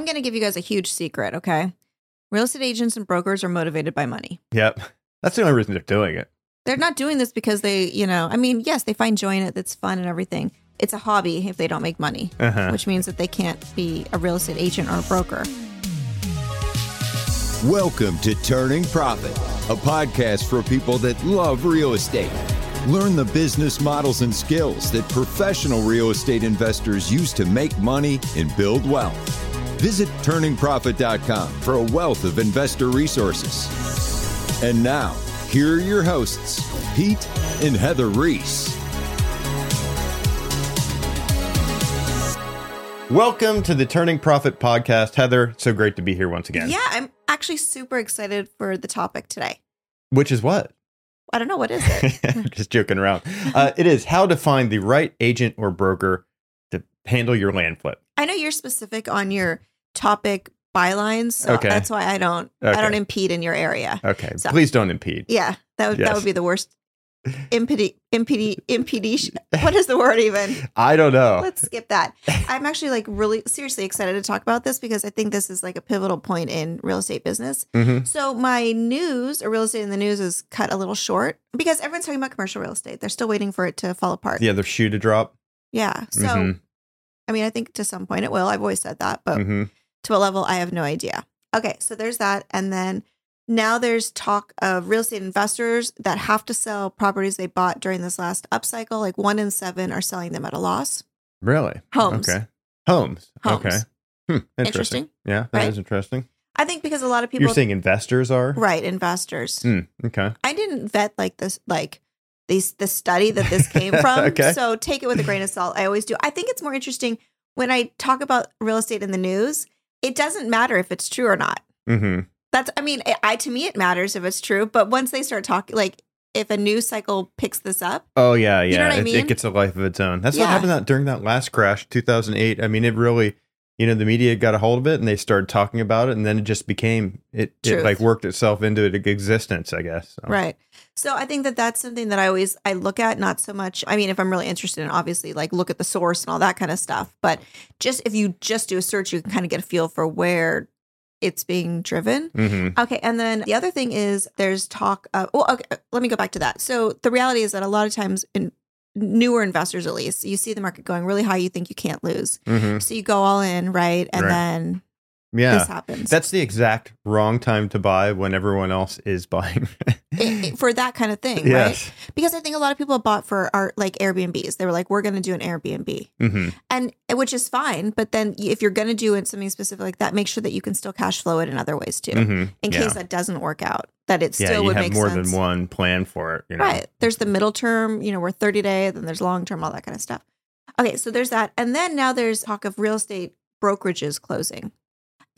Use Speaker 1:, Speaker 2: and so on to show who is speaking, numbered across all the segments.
Speaker 1: I'm going to give you guys a huge secret, okay? Real estate agents and brokers are motivated by money.
Speaker 2: Yep. That's the only reason they're doing it.
Speaker 1: They're not doing this because they, you know, I mean, yes, they find joy in it. That's fun and everything. It's a hobby if they don't make money,
Speaker 2: Uh-huh.
Speaker 1: which means that they can't be a real estate agent or a broker.
Speaker 3: Welcome to Turning Profit, a podcast for people that love real estate. Learn the business models and skills that professional real estate investors use to make money and build wealth. Visit turningprofit.com for a wealth of investor resources. And now, here are your hosts, Pete and Heather Reese.
Speaker 2: Welcome to the Turning Profit podcast. Heather, so great to be here once again.
Speaker 1: Yeah, I'm actually super excited for the topic today.
Speaker 2: Which is what?
Speaker 1: I don't know what is it.
Speaker 2: Just joking around. Uh, it is how to find the right agent or broker to handle your land flip.
Speaker 1: I know you're specific on your topic bylines, so
Speaker 2: Okay.
Speaker 1: that's why I don't I don't impede in your area.
Speaker 2: Okay.
Speaker 1: So-
Speaker 2: Please don't impede.
Speaker 1: Yeah, that would that would be the worst. Impede, impede, impedation. What is the word even?
Speaker 2: I don't know.
Speaker 1: Let's skip that. I'm actually like really seriously excited to talk about this because I think this is like a pivotal point in real estate business.
Speaker 2: Mhm.
Speaker 1: So my news or real estate in the news is cut a little short because everyone's talking about commercial real estate. They're still waiting for it to fall apart.
Speaker 2: Yeah, the other shoe to drop.
Speaker 1: Yeah. So
Speaker 2: Mhm.
Speaker 1: I mean, I think to some point it will. I've always said that, but
Speaker 2: Mhm.
Speaker 1: To a level I have no idea. Okay, so there's that. And then now there's talk of real estate investors that have to sell properties they bought during this last upcycle. Like one in seven are selling them at a loss.
Speaker 2: Really?
Speaker 1: Homes.
Speaker 2: Okay. Homes.
Speaker 1: Homes.
Speaker 2: Okay. Hmm. Interesting.
Speaker 1: Interesting,
Speaker 2: Yeah, that is
Speaker 1: right?
Speaker 2: interesting.
Speaker 1: I think because a lot of people,
Speaker 2: You're saying investors are?
Speaker 1: right, investors.
Speaker 2: Hmm. Okay.
Speaker 1: I didn't vet like this, like these the study that this came from.
Speaker 2: Okay.
Speaker 1: So take it with a grain of salt. I always do. I think it's more interesting when I talk about real estate in the news. It doesn't matter if it's true or not.
Speaker 2: Mm-hmm.
Speaker 1: That's, I mean, I- to me it matters if it's true, but once they start talking, like if a news cycle picks this up,
Speaker 2: Oh yeah, yeah.
Speaker 1: know what I
Speaker 2: it,
Speaker 1: mean?
Speaker 2: it gets a life of its own. That's what happened that, during that last crash, 2008. I mean, it really, you know, the media got a hold of it and they started talking about it, and then it just became it. It like worked itself into existence, I guess. So.
Speaker 1: right? So I think that that's something that I always I look at, not so much. I mean, if I'm really interested in, obviously, like look at the source and all that kind of stuff. But just if you just do a search, you can kind of get a feel for where it's being driven.
Speaker 2: Mm-hmm.
Speaker 1: Okay, and then the other thing is there's talk of well, okay, let me go back to that. So the reality is that a lot of times in newer investors at least, you see the market going really high, you think you can't lose.
Speaker 2: Mm-hmm.
Speaker 1: So you go all in, right? And
Speaker 2: Right.
Speaker 1: then
Speaker 2: Yeah,
Speaker 1: this happens.
Speaker 2: that's the exact wrong time to buy when everyone else is buying.
Speaker 1: It- it- for that kind of thing, right? Because I think a lot of people bought for our like Airbnbs. They were like, we're going to do an Airbnb,
Speaker 2: Mm-hmm.
Speaker 1: and which is fine. But then if you're going to do it something specific like that, make sure that you can still cash flow it in other ways too,
Speaker 2: Mm-hmm.
Speaker 1: in
Speaker 2: yeah.
Speaker 1: case that doesn't work out. That it
Speaker 2: yeah,
Speaker 1: still
Speaker 2: you
Speaker 1: would
Speaker 2: have
Speaker 1: make
Speaker 2: more
Speaker 1: sense.
Speaker 2: than one plan for it. You know?
Speaker 1: Right. There's the middle term, you know, we're 30 day, then there's long term, all that kind of stuff. Okay, so there's that. And then now there's talk of real estate brokerages closing.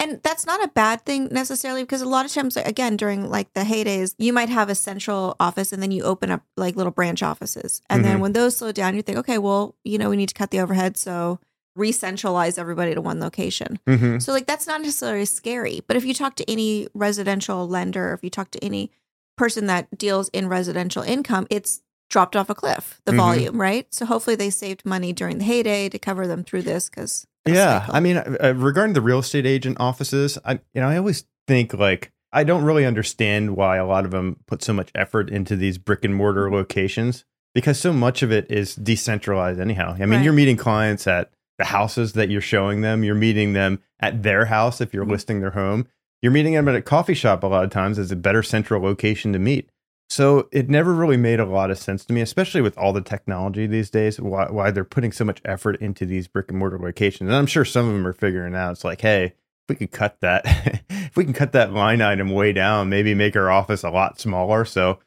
Speaker 1: And that's not a bad thing necessarily because a lot of times, again, during like the heydays, you might have a central office and then you open up like little branch offices. And then
Speaker 2: Mhm.
Speaker 1: when those slow down, you think, okay, well, you know, we need to cut the overhead. So re-centralize everybody to one location.
Speaker 2: Mm-hmm.
Speaker 1: So like that's not necessarily scary, but if you talk to any residential lender, if you talk to any person that deals in residential income, it's dropped off a cliff, the
Speaker 2: Mhm.
Speaker 1: volume, right? So hopefully they saved money during the heyday to cover them through this cuz
Speaker 2: Yeah, I mean, uh, regarding the real estate agent offices, I you know I always think like I don't really understand why a lot of them put so much effort into these brick and mortar locations because so much of it is decentralized anyhow. I mean,
Speaker 1: Right.
Speaker 2: you're meeting clients at the houses that you're showing them. You're meeting them at their house if you're
Speaker 1: Mhm.
Speaker 2: listing their home. You're meeting them at a coffee shop a lot of times as a better central location to meet. So it never really made a lot of sense to me, especially with all the technology these days, why, why they're putting so much effort into these brick and mortar locations. And I'm sure some of them are figuring out it's like, hey, if we could cut that, if we can cut that line item way down, maybe make our office a lot smaller. So,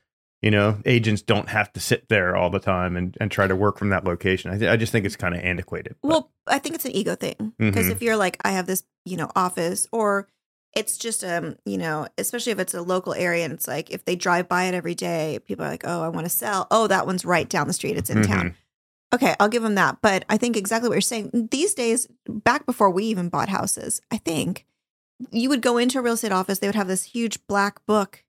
Speaker 2: you know, agents don't have to sit there all the time and, and try to work from that location. I, th- I just think it's kind of antiquated. but-
Speaker 1: Well, I think it's an ego thing because
Speaker 2: Mhm.
Speaker 1: if you're like I have this, you know, office or it's just um, you know, especially if it's a local area and it's like if they drive by it every day, people are like, "Oh, I want to sell. Oh, that one's right down the street. It's in
Speaker 2: Mhm.
Speaker 1: town." Okay, I'll give them that. But I think exactly what you're saying. These days, back before we even bought houses, I think you would go into a real estate office, they would have this huge black book,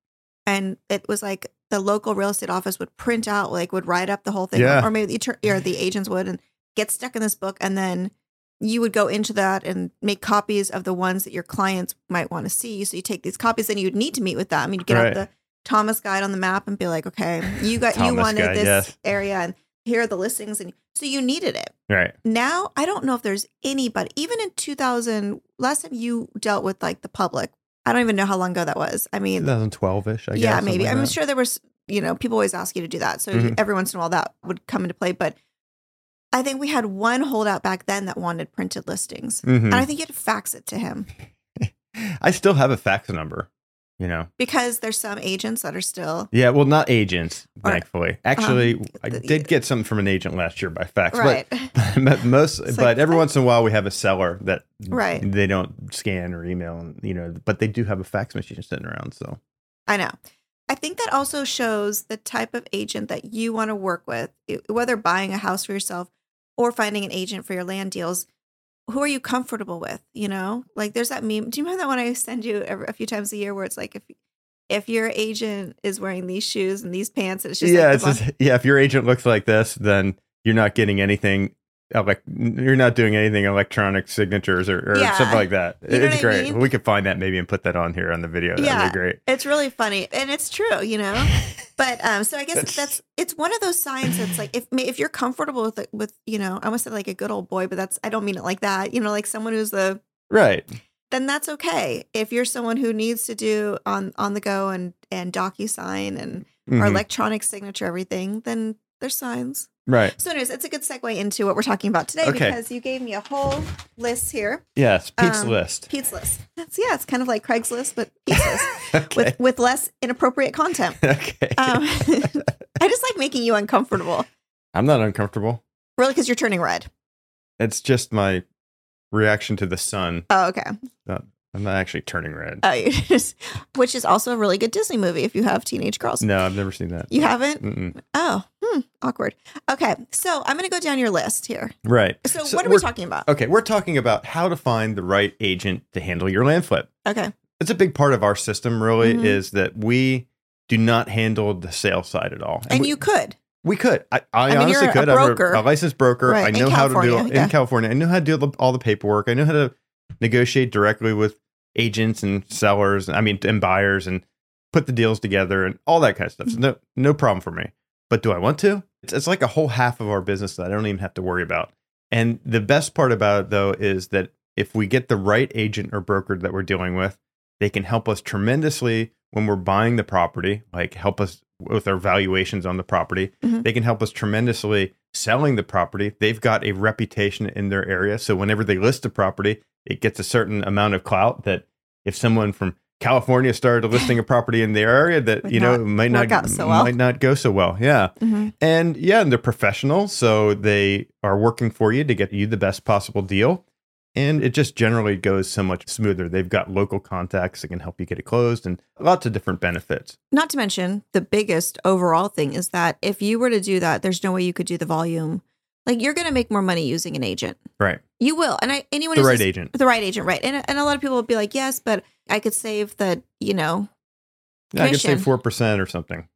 Speaker 1: and it was like the local real estate office would print out, like would write up the whole thing,
Speaker 2: Yeah.
Speaker 1: or maybe the, or the agents would, and get stuck in this book, and then you would go into that and make copies of the ones that your clients might want to see. So you take these copies, and you'd need to meet with them. You'd get
Speaker 2: Right.
Speaker 1: out the Thomas guide on the map and be like, okay, you got you wanted
Speaker 2: guide,
Speaker 1: this
Speaker 2: yes.
Speaker 1: area, and here are the listings, and so you needed it.
Speaker 2: Right.
Speaker 1: Now I don't know if there's anybody, even in 2000, last time you dealt with like the public. I don't even know how long ago that was. I mean,
Speaker 2: 2012 ish, I guess.
Speaker 1: yeah, maybe.
Speaker 2: like
Speaker 1: I'm
Speaker 2: that.
Speaker 1: sure there was, you know, people always ask you to do that. So
Speaker 2: Mhm.
Speaker 1: every once in a while that would come into play. But I think we had one holdout back then that wanted printed listings.
Speaker 2: Mhm.
Speaker 1: And I think you had to fax it to him
Speaker 2: I still have a fax number, you know.
Speaker 1: because there's some agents that are still
Speaker 2: Yeah, well, not agents,
Speaker 1: Or-
Speaker 2: thankfully. Actually, I
Speaker 1: the-
Speaker 2: did get something from an agent last year by fax,
Speaker 1: right.
Speaker 2: but most,
Speaker 1: It's
Speaker 2: but every
Speaker 1: what?
Speaker 2: once in a while we have a seller that
Speaker 1: Right.
Speaker 2: they don't scan or email, and you know, but they do have a fax machine sitting around. So
Speaker 1: I know. I think that also shows the type of agent that you want to work with, whether buying a house for yourself or finding an agent for your land deals. Who are you comfortable with? You know, like there's that meme. Do you remember that one I send you every, a few times a year where it's like if if your agent is wearing these shoes and these pants, and it's just
Speaker 2: yeah,
Speaker 1: like
Speaker 2: it's just, yeah. If your agent looks like this, then you're not getting anything. Like you're not doing anything electronic signatures or, or
Speaker 1: Yeah.
Speaker 2: something like that.
Speaker 1: You
Speaker 2: it's
Speaker 1: what I
Speaker 2: great.
Speaker 1: mean?
Speaker 2: We could find that maybe and put that on here on the video. That'd
Speaker 1: Yeah.
Speaker 2: be great.
Speaker 1: It's really funny, and it's true, you know. But um, so I guess
Speaker 2: That's-
Speaker 1: that's it's one of those signs that's like if if you're comfortable with it, with you know, I almost said like a good old boy, but that's I don't mean it like that. You know, like someone who's the
Speaker 2: Right.
Speaker 1: then that's okay. If you're someone who needs to do on on the go and and DocuSign and or
Speaker 2: Mhm.
Speaker 1: electronic signature everything, then there's signs.
Speaker 2: Right.
Speaker 1: So, anyways, it's a good segue into what we're talking about today
Speaker 2: Okay.
Speaker 1: because you gave me a whole list here.
Speaker 2: Yes. Pete's
Speaker 1: Um,
Speaker 2: list.
Speaker 1: Pete's list. That's yeah, it's kind of like Craigslist, but Pete's list
Speaker 2: okay.
Speaker 1: with with less inappropriate content.
Speaker 2: okay.
Speaker 1: Um, I just like making you uncomfortable,
Speaker 2: I'm not uncomfortable.
Speaker 1: really, because you're turning red.
Speaker 2: It's just my reaction to the sun.
Speaker 1: Oh, okay.
Speaker 2: I'm not actually turning red.
Speaker 1: Oh, you just, which is also a really good Disney movie if you have teenage girls.
Speaker 2: no, I've never seen that.
Speaker 1: You haven't?
Speaker 2: Mm-mm.
Speaker 1: Oh, hmm, awkward. Okay, so I'm going to go down your list here.
Speaker 2: Right.
Speaker 1: So,
Speaker 2: So
Speaker 1: what are we talking about?
Speaker 2: Okay, we're talking about how to find the right agent to handle your land flip.
Speaker 1: Okay,
Speaker 2: It's a big part of our system, really,
Speaker 1: Mhm.
Speaker 2: is that we do not handle the sales side at all.
Speaker 1: and
Speaker 2: we,
Speaker 1: you could.
Speaker 2: we could. I, I,
Speaker 1: mean,
Speaker 2: honestly
Speaker 1: a
Speaker 2: could.
Speaker 1: broker.
Speaker 2: I'm a, a licensed broker.
Speaker 1: Right,
Speaker 2: I know how to do it
Speaker 1: yeah.
Speaker 2: in California. I know how to do all the paperwork. I know how to negotiate directly with agents and sellers. I mean, and buyers, and put the deals together and all that kind of stuff. So hmm. no, no problem for me. But do I want to? It's, it's like a whole half of our business that I don't even have to worry about. And the best part about it, though, is that if we get the right agent or broker that we're dealing with, they can help us tremendously when we're buying the property, like help us with our valuations on the property.
Speaker 1: Mhm.
Speaker 2: They can help us tremendously selling the property. They've got a reputation in their area. So whenever they list a property, it gets a certain amount of clout that if someone from California started listing a property in their area that
Speaker 1: Would
Speaker 2: you know
Speaker 1: not
Speaker 2: might not
Speaker 1: so well.
Speaker 2: might not go so well. Yeah.
Speaker 1: Mhm.
Speaker 2: And yeah, and they're professional, so they are working for you to get you the best possible deal. And it just generally goes so much smoother. They've got local contacts that can help you get it closed and lots of different benefits.
Speaker 1: Not to mention the biggest overall thing is that if you were to do that, there's no way you could do the volume. Like you're going to make more money using an agent.
Speaker 2: Right.
Speaker 1: You will, and I anyone
Speaker 2: The right
Speaker 1: lis-
Speaker 2: agent.
Speaker 1: the right agent, right? And and a lot of people will be like, yes, but I could save the, you know,
Speaker 2: Yeah, I could
Speaker 1: save
Speaker 2: 4% or something.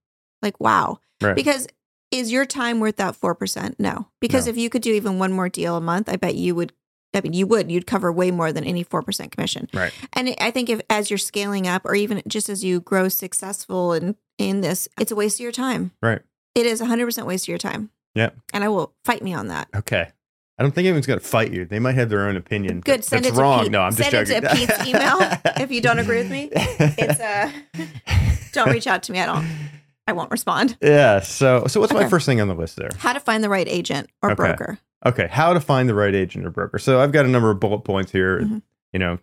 Speaker 1: like wow,
Speaker 2: Right.
Speaker 1: because is your time worth that four percent? No, because
Speaker 2: No.
Speaker 1: if you could do even one more deal a month, I bet you would. I mean, you would. You'd cover way more than any four percent commission.
Speaker 2: Right.
Speaker 1: And I think if as you're scaling up, or even just as you grow successful in in this, it's a waste of your time.
Speaker 2: Right.
Speaker 1: It is 100 percent waste of your time.
Speaker 2: Yeah.
Speaker 1: And I will fight me on that.
Speaker 2: Okay. I don't think anyone's going to fight you. They might have their own opinion.
Speaker 1: Good, send
Speaker 2: that's
Speaker 1: it to
Speaker 2: wrong.
Speaker 1: Pete.
Speaker 2: No, I'm just
Speaker 1: Send it to Pete's email if you don't agree with me. It's uh don't reach out to me. I don't. I won't respond.
Speaker 2: yeah. So, so what's my first thing on the list there?
Speaker 1: How to find the right agent or
Speaker 2: Okay.
Speaker 1: broker.
Speaker 2: Okay, how to find the right agent or broker. So I've got a number of bullet points here.
Speaker 1: Mhm.
Speaker 2: You know,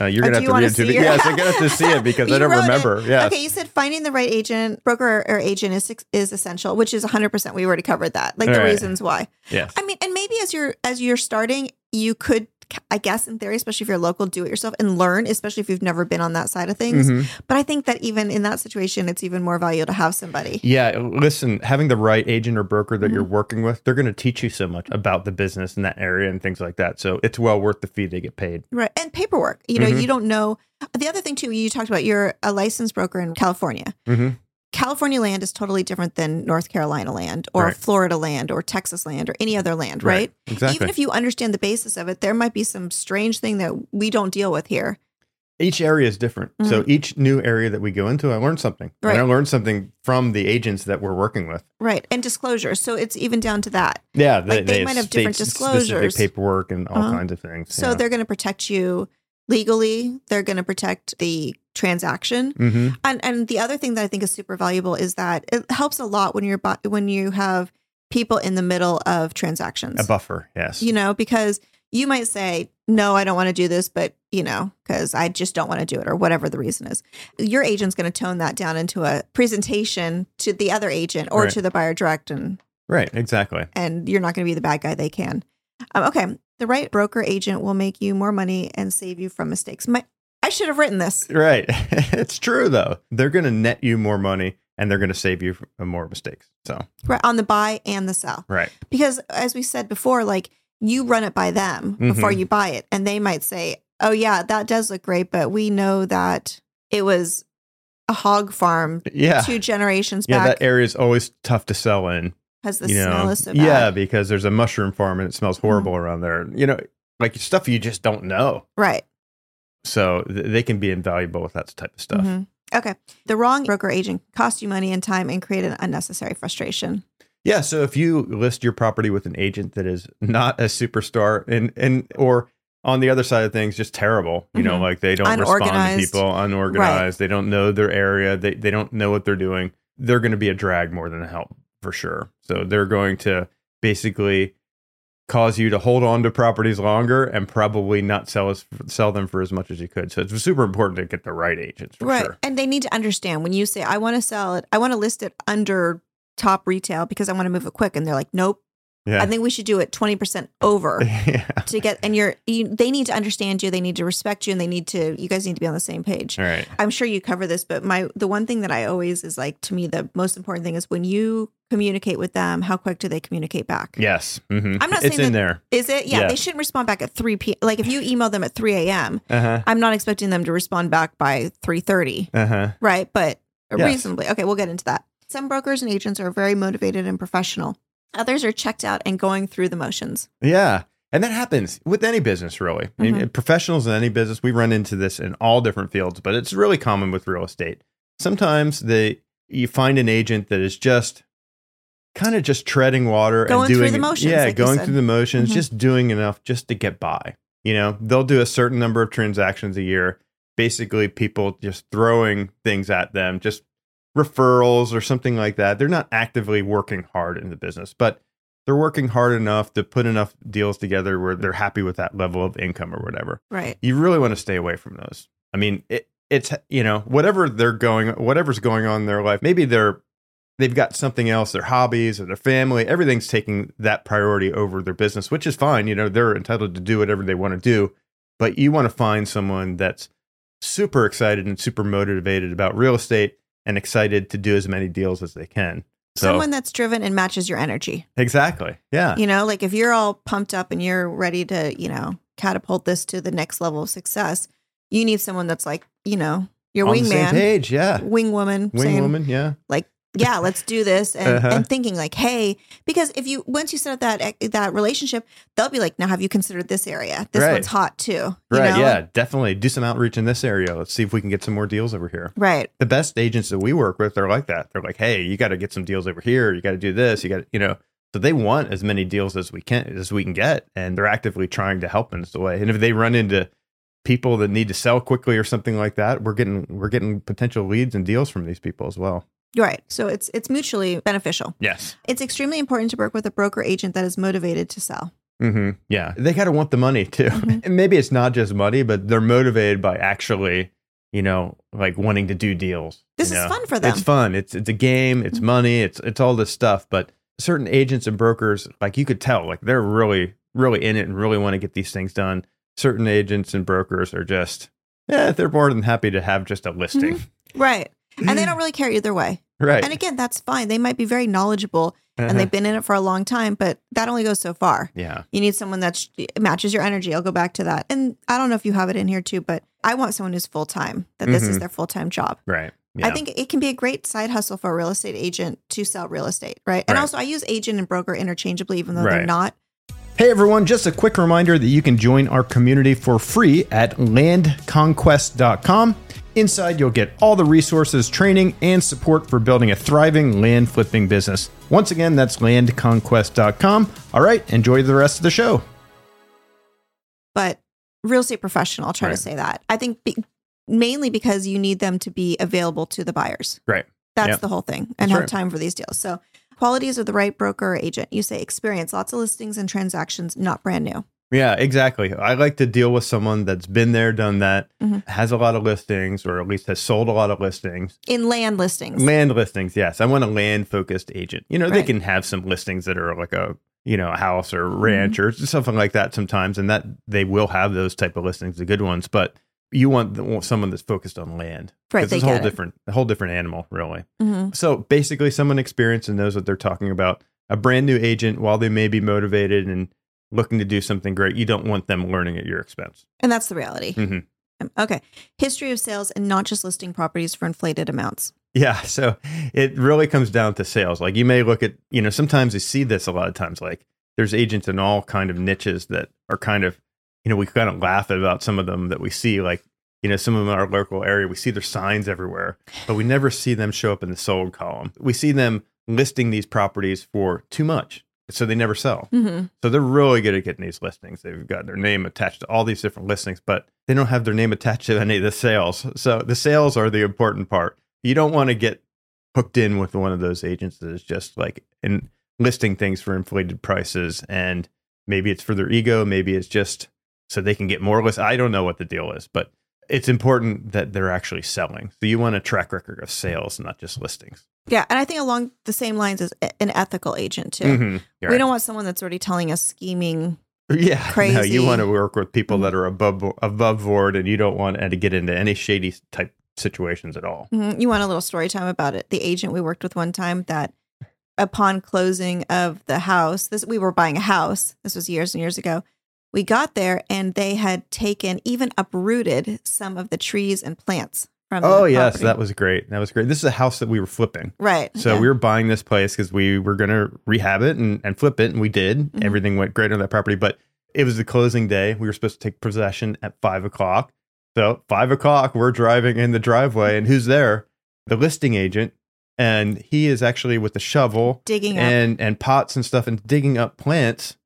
Speaker 2: uh, you're
Speaker 1: Oh,
Speaker 2: gonna have
Speaker 1: you
Speaker 2: to read it to the yes. I'm gonna have to see it because I don't
Speaker 1: it.
Speaker 2: remember. Yes.
Speaker 1: Okay, you said finding the right agent, broker or agent is is essential, which is 100%. We already covered that. Like the
Speaker 2: Right.
Speaker 1: reasons why.
Speaker 2: Yes.
Speaker 1: I mean, and maybe as you're as you're starting, you could I guess in theory, especially if you're local, do it yourself and learn, especially if you've never been on that side of things.
Speaker 2: Mhm.
Speaker 1: But I think that even in that situation, it's even more valuable to have somebody.
Speaker 2: Yeah, listen, having the right agent or broker that
Speaker 1: Mm-hmm.
Speaker 2: you're working with, they're going to teach you so much about the business in that area and things like that. So it's well worth the fee they get paid.
Speaker 1: Right. And paperwork. You know,
Speaker 2: Mhm.
Speaker 1: you don't know. The other thing too, you talked about you're a licensed broker in California. California land is totally different than North Carolina land or
Speaker 2: Right.
Speaker 1: Florida land or Texas land or any other land, right?
Speaker 2: Exactly.
Speaker 1: Even if you understand the basis of it, there might be some strange thing that we don't deal with here.
Speaker 2: each area is different. So each new area that we go into, I learned something.
Speaker 1: Mm-hmm. Right.
Speaker 2: And I learned something from the agents that we're working with.
Speaker 1: Right. And disclosure. So it's even down to that.
Speaker 2: Yeah,
Speaker 1: Like, they might have different disclosures.
Speaker 2: paperwork and all
Speaker 1: Uh-huh.
Speaker 2: kinds of things.
Speaker 1: So they're going to protect you legally. They're going to protect the transaction.
Speaker 2: hmm
Speaker 1: And and the other thing that I think is super valuable is that it helps a lot when you're when you have people in the middle of transactions.
Speaker 2: a buffer. Yes.
Speaker 1: you know, because you might say, "No, I don't want to do this," but you know, because I just don't want to do it, or whatever the reason is. Your agent's going to tone that down into a presentation to the other agent or
Speaker 2: Right.
Speaker 1: to the buyer direct, and
Speaker 2: right. Exactly.
Speaker 1: and you're not going to be the bad guy. They can. Um, okay, the right broker agent will make you more money and save you from mistakes. My, I should have written this.
Speaker 2: Right. it's true though. They're going to net you more money and they're going to save you from more mistakes. So
Speaker 1: right on the buy and the sell
Speaker 2: right.
Speaker 1: because as we said before like you run it by them before
Speaker 2: Mhm.
Speaker 1: you buy it and they might say oh yeah that does look great but we know that it was a hog farm
Speaker 2: Yeah.
Speaker 1: two generations
Speaker 2: Yeah,
Speaker 1: back
Speaker 2: that area is always tough to sell in.
Speaker 1: Because the
Speaker 2: you know,
Speaker 1: smell is so
Speaker 2: yeah,
Speaker 1: bad Mm-hmm.
Speaker 2: because there's a mushroom farm and it smells horrible around there. You know, like stuff you just don't know.
Speaker 1: right
Speaker 2: So th- they can be invaluable with that type of stuff.
Speaker 1: Mhm. okay the wrong broker agent cost you money and time and create an unnecessary frustration
Speaker 2: Yeah, so if you list your property with an agent that is not a superstar and and or on the other side of things just terrible, you know,
Speaker 1: Mhm.
Speaker 2: like they don't respond to people, unorganized, they don't know their area, they they don't know what they're doing. They're going to be a drag more than a help for sure. So they're going to basically cause you to hold on to properties longer and probably not sell us sell them for as much as you could. So it's super important to get the right agents for
Speaker 1: right
Speaker 2: sure.
Speaker 1: and they need to understand when you say i want to sell it i want to list it under top retail because i want to move it quick and they're like nope
Speaker 2: Yeah.
Speaker 1: i think we should do it 20% over
Speaker 2: yeah.
Speaker 1: to get and you're you, they need to understand you they need to respect you and they need to you guys need to be on the same page
Speaker 2: All right.
Speaker 1: i'm sure you cover this but my the one thing that i always is like to me the most important thing is when you communicate with them how quick do they communicate back
Speaker 2: Yes. hmm
Speaker 1: I'm not saying it's
Speaker 2: in
Speaker 1: that-
Speaker 2: there.
Speaker 1: is it yeah,
Speaker 2: Yeah.
Speaker 1: they shouldn't respond back at 3 p like if you email them at 3 a.m
Speaker 2: Uh-huh.
Speaker 1: i'm not expecting them to respond back by 3.30
Speaker 2: Uh-huh.
Speaker 1: right but
Speaker 2: Yes.
Speaker 1: reasonably okay we'll get into that some brokers and agents are very motivated and professional others are checked out and going through the motions
Speaker 2: Yeah. And that happens with any business, really. I mean,
Speaker 1: Mhm.
Speaker 2: professionals in any business, we run into this in all different fields, but it's really common with real estate. Sometimes they you find an agent that is just kind of just treading water
Speaker 1: Going
Speaker 2: and
Speaker 1: through
Speaker 2: doing
Speaker 1: the motions,
Speaker 2: Yeah,
Speaker 1: like
Speaker 2: going through the motions,
Speaker 1: Mhm.
Speaker 2: just doing enough just to get by. You know, they'll do a certain number of transactions a year. Basically, people just throwing things at them, just referrals or something like that. They're not actively working hard in the business, but they're working hard enough to put enough deals together where they're happy with that level of income or whatever.
Speaker 1: right
Speaker 2: You really want to stay away from those. I mean, it, it's you know whatever they're going, whatever's going on in their life. Maybe they're they've got something else, their hobbies or their family. Everything's taking that priority over their business, which is fine. You know, they're entitled to do whatever they want to do. But you want to find someone that's super excited and super motivated about real estate and excited to do as many deals as they can. So
Speaker 1: someone that's driven and matches your energy.
Speaker 2: Exactly, yeah,
Speaker 1: You know, like if you're all pumped up and you're ready to, you know, catapult this to the next level of success, you need someone that's like, you know, your
Speaker 2: on the same
Speaker 1: wingman,
Speaker 2: page, yeah,
Speaker 1: wing woman,
Speaker 2: wing
Speaker 1: saying,
Speaker 2: woman, yeah,
Speaker 1: yeah, let's do this, and,
Speaker 2: Uh-huh.
Speaker 1: and thinking like, hey, because if you once you set up that that relationship, they'll be like, now have you considered this area? This
Speaker 2: Right.
Speaker 1: one's hot too, you
Speaker 2: right,
Speaker 1: know?
Speaker 2: yeah, definitely do some outreach in this area. Let's see if we can get some more deals over here.
Speaker 1: right,
Speaker 2: the best agents that we work with they're like that. They're like, hey, you got to get some deals over here. You got to do this. You got to, you know. So they want as many deals as we can as we can get, and they're actively trying to help in this way. And if they run into people that need to sell quickly or something like that, we're getting we're getting potential leads and deals from these people as well.
Speaker 1: Right. So it's it's mutually beneficial.
Speaker 2: Yes.
Speaker 1: It's extremely important to work with a broker agent that is motivated to sell.
Speaker 2: hmm Yeah, they got to want the money too.
Speaker 1: Mhm.
Speaker 2: And maybe it's not just money, but they're motivated by actually, you know, like wanting to do deals.
Speaker 1: This
Speaker 2: you
Speaker 1: is
Speaker 2: know?
Speaker 1: fun for them.
Speaker 2: It's fun. It's it's a game. It's
Speaker 1: Mhm.
Speaker 2: money. It's it's all this stuff. But certain agents and brokers, like you could tell, like they're really really in it and really want to get these things done. Certain agents and brokers are just, yeah, they're more than happy to have just a listing.
Speaker 1: Right. And they don't really care either way.
Speaker 2: Right.
Speaker 1: And again, that's fine. They might be very knowledgeable and
Speaker 2: Uh-huh.
Speaker 1: they've been in it for a long time, but that only goes so far.
Speaker 2: yeah.
Speaker 1: You need someone that matches your energy. I'll go back to that. And I don't know if you have it in here too, but I want someone who's full time, that this is
Speaker 2: Mhm.
Speaker 1: their full time job.
Speaker 2: Right. Yeah.
Speaker 1: I think it can be a great side hustle for a real estate agent to sell real estate, right? And
Speaker 2: Right.
Speaker 1: also, I use agent and broker interchangeably, even though
Speaker 2: Right.
Speaker 1: they're not.
Speaker 2: Hey everyone, just a quick reminder that you can join our community for free at landconquest.com. Inside, you'll get all the resources, training, and support for building a thriving land flipping business. Once again, that's landconquest.com. All right, enjoy the rest of the show.
Speaker 1: But real estate professional, I'll try
Speaker 2: Right.
Speaker 1: to say that. I think be, mainly because you need them to be available to the buyers.
Speaker 2: Right.
Speaker 1: That's
Speaker 2: Yep.
Speaker 1: the whole thing and
Speaker 2: That's
Speaker 1: have
Speaker 2: right.
Speaker 1: time for these deals. So, qualities of the right broker or agent. You say experience, lots of listings and transactions, not brand new.
Speaker 2: Yeah, exactly. I like to deal with someone that's been there, done that,
Speaker 1: Mhm.
Speaker 2: has a lot of listings, or at least has sold a lot of listings.
Speaker 1: In land listings.
Speaker 2: Land listings, yes. I want a land focused agent. You know, they can have some listings that are like a you know a house or
Speaker 1: Mm-hmm.
Speaker 2: ranch or something like that sometimes, and that they will have those type of listings, the good ones. But you want the, want someone that's focused on land.
Speaker 1: Right,
Speaker 2: It's a whole different, a whole different animal, really.
Speaker 1: Mhm.
Speaker 2: So basically, someone experienced and knows what they're talking about. A brand new agent, while they may be motivated and looking to do something great, you don't want them learning at your expense.
Speaker 1: And that's the reality.
Speaker 2: Mhm.
Speaker 1: Um, Okay. History of sales and not just listing properties for inflated amounts.
Speaker 2: Yeah, so it really comes down to sales. Like you may look at, you know, sometimes you see this a lot of times. Like there's agents in all kind of niches that are kind of, you know, we kind of laugh about some of them that we see. Like, you know, some of them in our local area, we see their signs everywhere, but we never see them show up in the sold column. We see them listing these properties for too much, so they never sell.
Speaker 1: Mm-hmm.
Speaker 2: So they're really good at getting these listings. They've got their name attached to all these different listings, but they don't have their name attached to any of the sales. So the sales are the important part. You don't want to get hooked in with one of those agents that is just like in listing things for inflated prices and maybe it's for their ego, maybe it's just so they can get more lists. I don't know what the deal is, but it's important that they're actually selling. So you want a track record of sales, not just listings.
Speaker 1: Yeah. And I think along the same lines as a- an ethical agent, too.
Speaker 2: Mhm.
Speaker 1: We
Speaker 2: Right.
Speaker 1: don't want someone that's already telling us scheming.
Speaker 2: Yeah, No, you want to work with people
Speaker 1: Mhm.
Speaker 2: that are above above board, and you don't want to get into any shady type situations at all.
Speaker 1: Mhm. You want a little story time about it. The agent we worked with one time that upon closing of the house, this we were buying a house. This was years and years ago. We got there and they had taken, even uprooted some of the trees and plants from
Speaker 2: Oh yes,
Speaker 1: property.
Speaker 2: that was great. That was great. This is a house that we were flipping.
Speaker 1: right.
Speaker 2: So
Speaker 1: yeah.
Speaker 2: we were buying this place because we were going to rehab it and, and flip it, and we did.
Speaker 1: Mhm.
Speaker 2: Everything went great on that property, but it was the closing day. We were supposed to take possession at five o'clock. So five o'clock, we're driving in the driveway, and who's there? The listing agent, and he is actually with a shovel
Speaker 1: digging up.
Speaker 2: and and pots and stuff and digging up plants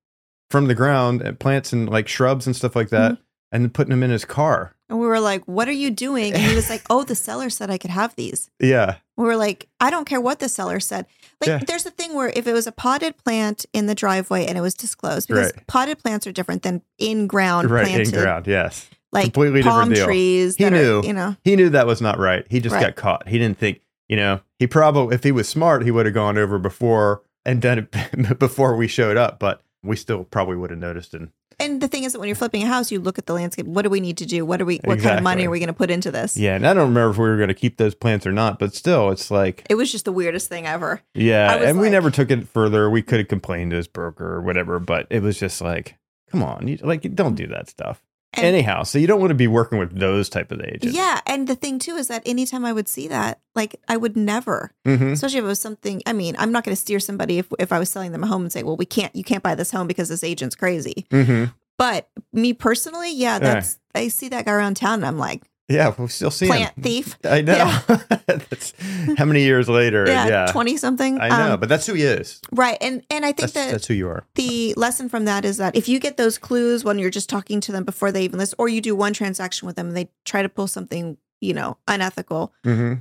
Speaker 2: from the ground and plants and like shrubs and stuff like that
Speaker 1: Mm-hmm.
Speaker 2: and putting them in his car.
Speaker 1: And we were like, what are you doing? And he was like, oh, the seller said I could have these.
Speaker 2: Yeah.
Speaker 1: We were like, I don't care what the seller said. Like,
Speaker 2: Yeah.
Speaker 1: there's a thing where if it was a potted plant in the driveway and it was disclosed, because
Speaker 2: Right.
Speaker 1: potted plants are different than in ground
Speaker 2: right
Speaker 1: planted,
Speaker 2: in ground. Yes.
Speaker 1: like
Speaker 2: Completely
Speaker 1: palm
Speaker 2: different deal.
Speaker 1: trees.
Speaker 2: He knew.
Speaker 1: Are, you know,
Speaker 2: He knew that was not right. He just
Speaker 1: Right.
Speaker 2: got caught. He didn't think, you know, he probably if he was smart, he would have gone over before and done it before we showed up, but we still probably would have noticed and
Speaker 1: and the thing is that when you're flipping a house, you look at the landscape. What do we need to do? What are we? What kind of money are we going to put into this?
Speaker 2: yeah, and I don't remember if we were going to keep those plants or not, but still it's like
Speaker 1: It was just the weirdest thing ever.
Speaker 2: Yeah, and we never took it further. We could have complained to his broker or whatever, but it was just like, come on, you, like don't do that stuff.
Speaker 1: And-
Speaker 2: Anyhow, so you don't want to be working with those type of agents.
Speaker 1: Yeah, and the thing too is that anytime I would see that, like I would never,
Speaker 2: hmm
Speaker 1: especially if it was something. I mean, I'm not going to steer somebody if if I was selling them a home and say, well, we can't, you can't buy this home because this agent's crazy.
Speaker 2: hmm
Speaker 1: But me personally, yeah, that's I see that guy around town and I'm like,
Speaker 2: Yeah, we'll still see
Speaker 1: plant
Speaker 2: him.
Speaker 1: thief.
Speaker 2: I know. that's how many years later.
Speaker 1: Yeah,
Speaker 2: Yeah,
Speaker 1: twenty something.
Speaker 2: I know,
Speaker 1: Um,
Speaker 2: but that's who he is.
Speaker 1: right, and and I think
Speaker 2: That's,
Speaker 1: that
Speaker 2: that's who you are.
Speaker 1: the lesson from that is that if you get those clues when you're just talking to them before they even list, or you do one transaction with them and they try to pull something, you know, unethical,
Speaker 2: hmm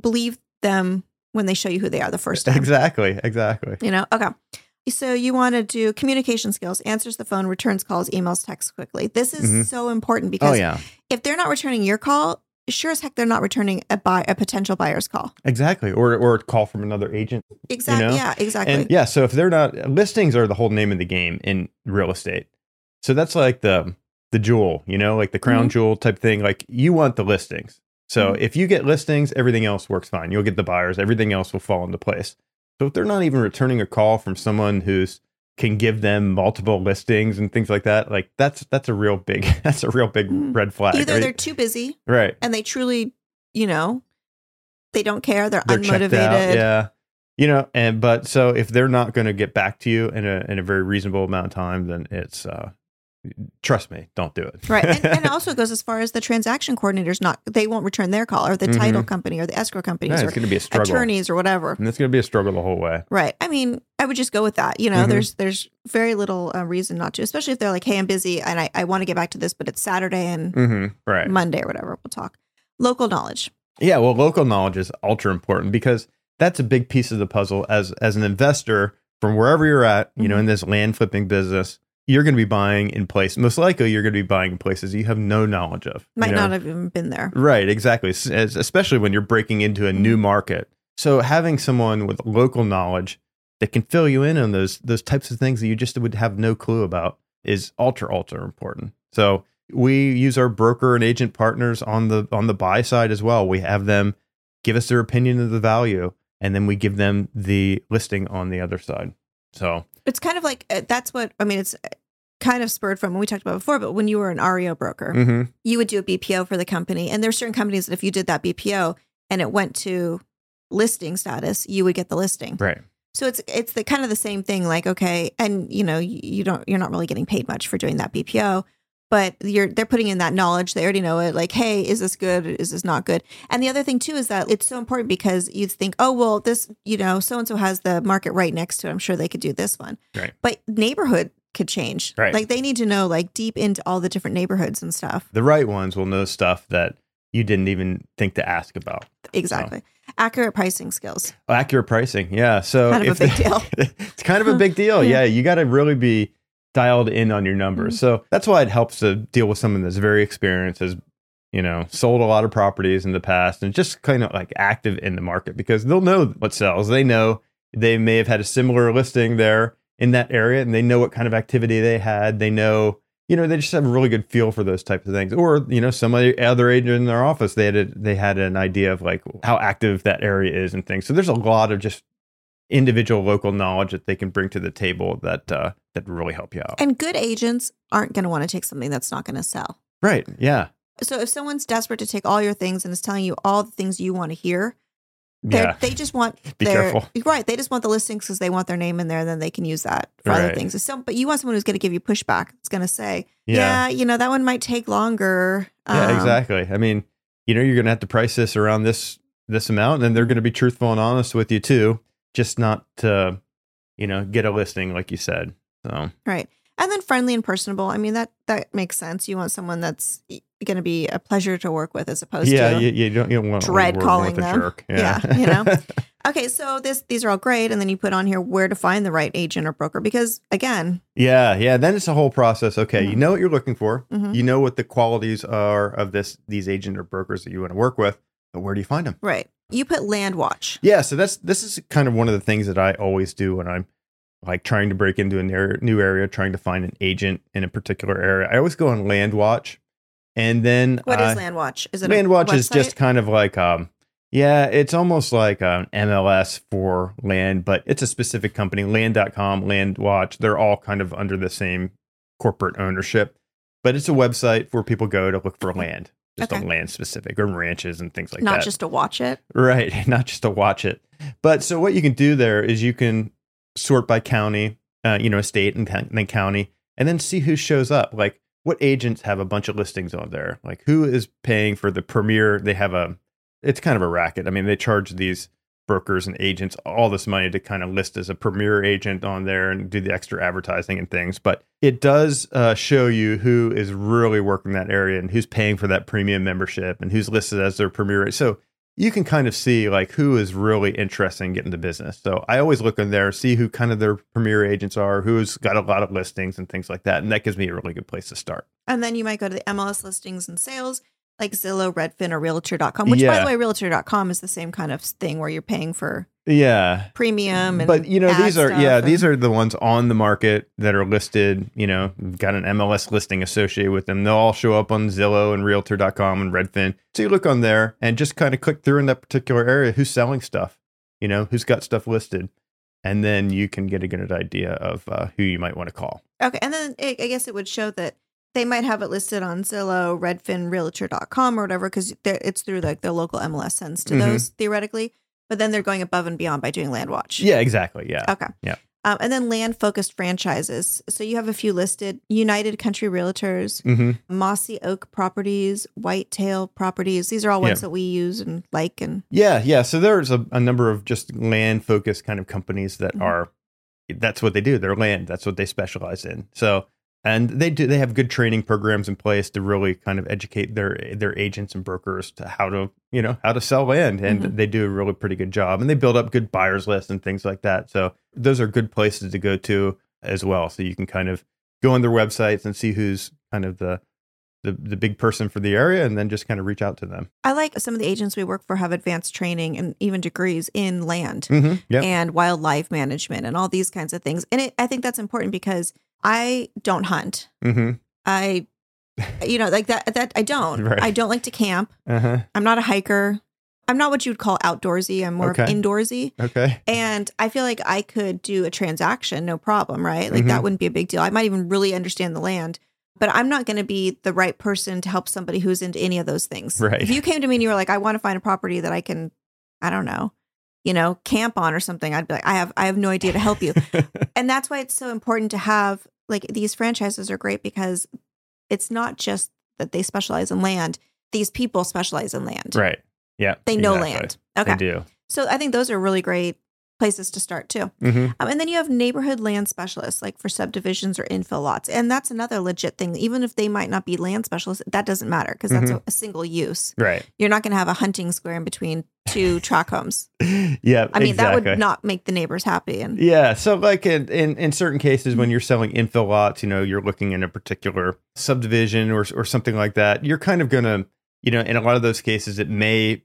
Speaker 1: believe them when they show you who they are the first time.
Speaker 2: Exactly. Exactly.
Speaker 1: You know, okay. So you want to do communication skills, answers the phone, returns calls, emails, texts quickly. This is
Speaker 2: Mhm.
Speaker 1: so important because
Speaker 2: Oh yeah.
Speaker 1: if they're not returning your call, sure as heck they're not returning a buy a potential buyer's call.
Speaker 2: Exactly. Or or a call from another agent.
Speaker 1: Exactly.
Speaker 2: know?
Speaker 1: Yeah, exactly.
Speaker 2: And yeah, so if they're not listings are the whole name of the game in real estate. So that's like the the jewel, you know, like the crown
Speaker 1: Mm-hmm.
Speaker 2: jewel type thing. Like you want the listings. So
Speaker 1: Mhm.
Speaker 2: if you get listings, everything else works fine. You'll get the buyers, everything else will fall into place. So if they're not even returning a call from someone who's can give them multiple listings and things like that, like that's that's a real big that's a real big
Speaker 1: Mhm.
Speaker 2: red flag.
Speaker 1: Either
Speaker 2: right?
Speaker 1: they're too busy
Speaker 2: right.
Speaker 1: and they truly, you know, they don't care. They're,
Speaker 2: They're
Speaker 1: unmotivated.
Speaker 2: out. Yeah. You know, and but so if they're not going to get back to you in a in a very reasonable amount of time, then it's uh trust me, don't do it.
Speaker 1: Right. And, and it also goes as far as the transaction coordinators not they won't return their call or the title
Speaker 2: Mhm.
Speaker 1: company or the escrow companies
Speaker 2: it's going to be a struggle.
Speaker 1: attorneys or whatever.
Speaker 2: And it's going to be a struggle the whole way.
Speaker 1: Right. I mean, I would just go with that. You know,
Speaker 2: Mhm.
Speaker 1: there's there's very little uh, reason not to, especially if they're like, hey, I'm busy and I, I want to get back to this, but it's Saturday and
Speaker 2: hmm Right.
Speaker 1: Monday or whatever. We'll talk. Local knowledge.
Speaker 2: Yeah, well, local knowledge is ultra important because that's a big piece of the puzzle. As as an investor, from wherever you're at, you know,
Speaker 1: Mhm.
Speaker 2: in this land flipping business, you're going to be buying in place. Most likely, you're going to be buying in places you have no knowledge of. you
Speaker 1: Might
Speaker 2: know?
Speaker 1: not have even been there.
Speaker 2: Right, exactly. As- Especially when you're breaking into a new market. So having someone with local knowledge that can fill you in on those those types of things that you just would have no clue about is ultra ultra important. So we use our broker and agent partners on the on the buy side as well. We have them give us their opinion of the value and then we give them the listing on the other side. So,
Speaker 1: It's kind of like uh, that's what I mean. It's uh, kind of spurred from what we talked about before, but when you were an REO broker,
Speaker 2: mhm.
Speaker 1: you would do a BPO for the company. And there's certain companies that if you did that BPO and it went to listing status, you would get the listing.
Speaker 2: right.
Speaker 1: So it's it's the kind of the same thing. Like okay, and you know you, you don't you're not really getting paid much for doing that BPO, but you're they're putting in that knowledge. They already know it. Like hey, is this good? Is this not good? And the other thing too is that it's so important because you think oh well this you know so and so has the market right next to it. I'm sure they could do this one.
Speaker 2: Right.
Speaker 1: But neighborhood could change.
Speaker 2: Right.
Speaker 1: Like they need to know like deep into all the different neighborhoods and stuff.
Speaker 2: The right ones will know stuff that you didn't even think to ask about.
Speaker 1: Exactly. Accurate pricing skills.
Speaker 2: Accurate pricing, yeah. So
Speaker 1: Kind of a big deal.
Speaker 2: it's kind of a big deal.
Speaker 1: Yeah. Hmm.
Speaker 2: Yeah, you got to really be dialed in on your numbers.
Speaker 1: Mhm.
Speaker 2: So that's why it helps to deal with someone that's very experienced, has you know sold a lot of properties in the past, and just kind of like active in the market because they'll know what sells. They know they may have had a similar listing there in that area, and they know what kind of activity they had. They know. You know, they just have a really good feel for those types of things. Or, you know, some other other agent in their office, they had a, they had an idea of like how active that area is and things. So there's a lot of just individual local knowledge that they can bring to the table that uh, that really help you out.
Speaker 1: And good agents aren't going to want to take something that's not going to sell.
Speaker 2: right? Yeah.
Speaker 1: So if someone's desperate to take all your things and is telling you all the things you want to hear,
Speaker 2: Yeah.
Speaker 1: they just want
Speaker 2: Be
Speaker 1: their
Speaker 2: careful.
Speaker 1: right. They just want the listings because they want their name in there. Then they can use that for other things. So, but you want someone who's going to give you pushback. It's going to say,
Speaker 2: Yeah.
Speaker 1: yeah. you know, that one might take longer.
Speaker 2: Yeah.
Speaker 1: Um,
Speaker 2: exactly. I mean, you know, you're going to have to price this around this this amount, and they're going to be truthful and honest with you too, just not to, you know, get a listing like you said. So
Speaker 1: Right. And then friendly and personable. I mean that that makes sense. You want someone that's going to be a pleasure to work with as opposed
Speaker 2: yeah,
Speaker 1: to
Speaker 2: you, you don't you don't want
Speaker 1: dread calling them.
Speaker 2: jerk.
Speaker 1: Yeah, you know. Okay, so this these are all great, and then you put on here where to find the right agent or broker because again,
Speaker 2: yeah, yeah. Then it's a whole process. Okay, you
Speaker 1: Mhm.
Speaker 2: know what you're looking for.
Speaker 1: Mhm.
Speaker 2: You know what the qualities are of this these agent or brokers that you want to work with. But where do you find them?
Speaker 1: right? You put land watch.
Speaker 2: Yeah, so that's this is kind of one of the things that I always do when I'm like trying to break into a new area, trying to find an agent in a particular area. I always go on Land Watch, and then
Speaker 1: What is
Speaker 2: uh,
Speaker 1: land watch? Is it
Speaker 2: Land Watch is just kind of like um, yeah, it's almost like an MLS for land, but it's a specific company. Land.com, Land Watch, they're all kind of under the same corporate ownership, but it's a website where people go to look for land. Just
Speaker 1: Okay.
Speaker 2: on land specific or ranches and things like
Speaker 1: not
Speaker 2: that.
Speaker 1: Not just to watch it.
Speaker 2: Right, not just to watch it. But so what you can do there is you can sort by county, uh, you know, state and then county, and then see who shows up. Like what agents have a bunch of listings on there? Like who is paying for the premier? They have a, it's kind of a racket. I mean, they charge these brokers and agents all this money to kind of list as a premier agent on there and do the extra advertising and things. But it does uh, show you who is really working that area and who's paying for that premium membership and who's listed as their premier. So you can kind of see like who is really interested in getting the business. So I always look in there, see who kind of their premier agents are, who's got a lot of listings and things like that. And that gives me a really good place to start.
Speaker 1: And then you might go to the MLS listings and sales. Like Zillow, Redfin, or Realtor.com, which by the way, Realtor.com is the same kind of thing where you're paying for
Speaker 2: Yeah.
Speaker 1: premium and
Speaker 2: But you know, these are yeah,
Speaker 1: and-
Speaker 2: these are the ones on the market that are listed, you know, got an MLS listing associated with them. They'll all show up on Zillow and realtor.com and Redfin. So you look on there and just kind of click through in that particular area who's selling stuff, you know, who's got stuff listed. And then you can get a good idea of uh, who you might want to call.
Speaker 1: Okay, and then it, I guess it would show that they might have it listed on Zillow, Redfin, Realtor.com, or whatever, because it's through like their local MLS sends to
Speaker 2: Mhm.
Speaker 1: those theoretically. But then they're going above and beyond by doing land watch.
Speaker 2: Yeah, exactly. Yeah.
Speaker 1: Okay.
Speaker 2: Yeah.
Speaker 1: Um, and then land focused franchises. So you have a few listed: United Country Realtors,
Speaker 2: hmm
Speaker 1: Mossy Oak Properties, Whitetail Properties. These are all ones
Speaker 2: Yeah.
Speaker 1: that we use and like. And
Speaker 2: Yeah, yeah. So there's a, a number of just land focused kind of companies that
Speaker 1: Mhm.
Speaker 2: are that's what they do. They're land. That's what they specialize in. So and they do they have good training programs in place to really kind of educate their their agents and brokers to how to you know how to sell land and
Speaker 1: Mhm.
Speaker 2: they do a really pretty good job and they build up good buyers lists and things like that so those are good places to go to as well so you can kind of go on their websites and see who's kind of the the, the big person for the area and then just kind of reach out to them
Speaker 1: I like some of the agents we work for have advanced training and even degrees in land.
Speaker 2: mm-hmm. yeah
Speaker 1: and wildlife management and all these kinds of things. And it, I think that's important because I don't hunt.
Speaker 2: mm-hmm.
Speaker 1: I, you know, like that, that I don't.
Speaker 2: Right.
Speaker 1: I don't like to camp.
Speaker 2: uh-huh
Speaker 1: I'm not a hiker. I'm not what you would call outdoorsy. I'm more
Speaker 2: Okay.
Speaker 1: indoorsy.
Speaker 2: okay
Speaker 1: And I feel like I could do a transaction, no problem, right? Like
Speaker 2: Mhm.
Speaker 1: that wouldn't be a big deal. I might even really understand the land, but I'm not going to be the right person to help somebody who's into any of those things.
Speaker 2: Right.
Speaker 1: If you came to me and you were like, I want to find a property that I can, I don't know, you know, camp on or something, I'd be like, I have, I have no idea to help you. and that's why it's so important to have like these franchises are great because it's not just that they specialize in land; these people specialize in land.
Speaker 2: right yeah
Speaker 1: They know
Speaker 2: exactly.
Speaker 1: land. Okay.
Speaker 2: they do
Speaker 1: So I think those are really great places to start too.
Speaker 2: mm-hmm.
Speaker 1: Um, and then you have neighborhood land specialists, like for subdivisions or infill lots. And that's another legit thing. Even if they might not be land specialists, that doesn't matter because that's
Speaker 2: Mhm.
Speaker 1: a, a single use.
Speaker 2: right
Speaker 1: You're not going to have a hunting square in between two tract homes.
Speaker 2: yeah
Speaker 1: I mean, that would not make the neighbors happy. And
Speaker 2: Yeah, so like in, in in certain cases when you're selling infill lots, you know, you're looking in a particular subdivision or or something like that. You're kind of gonna, you know, in a lot of those cases, it may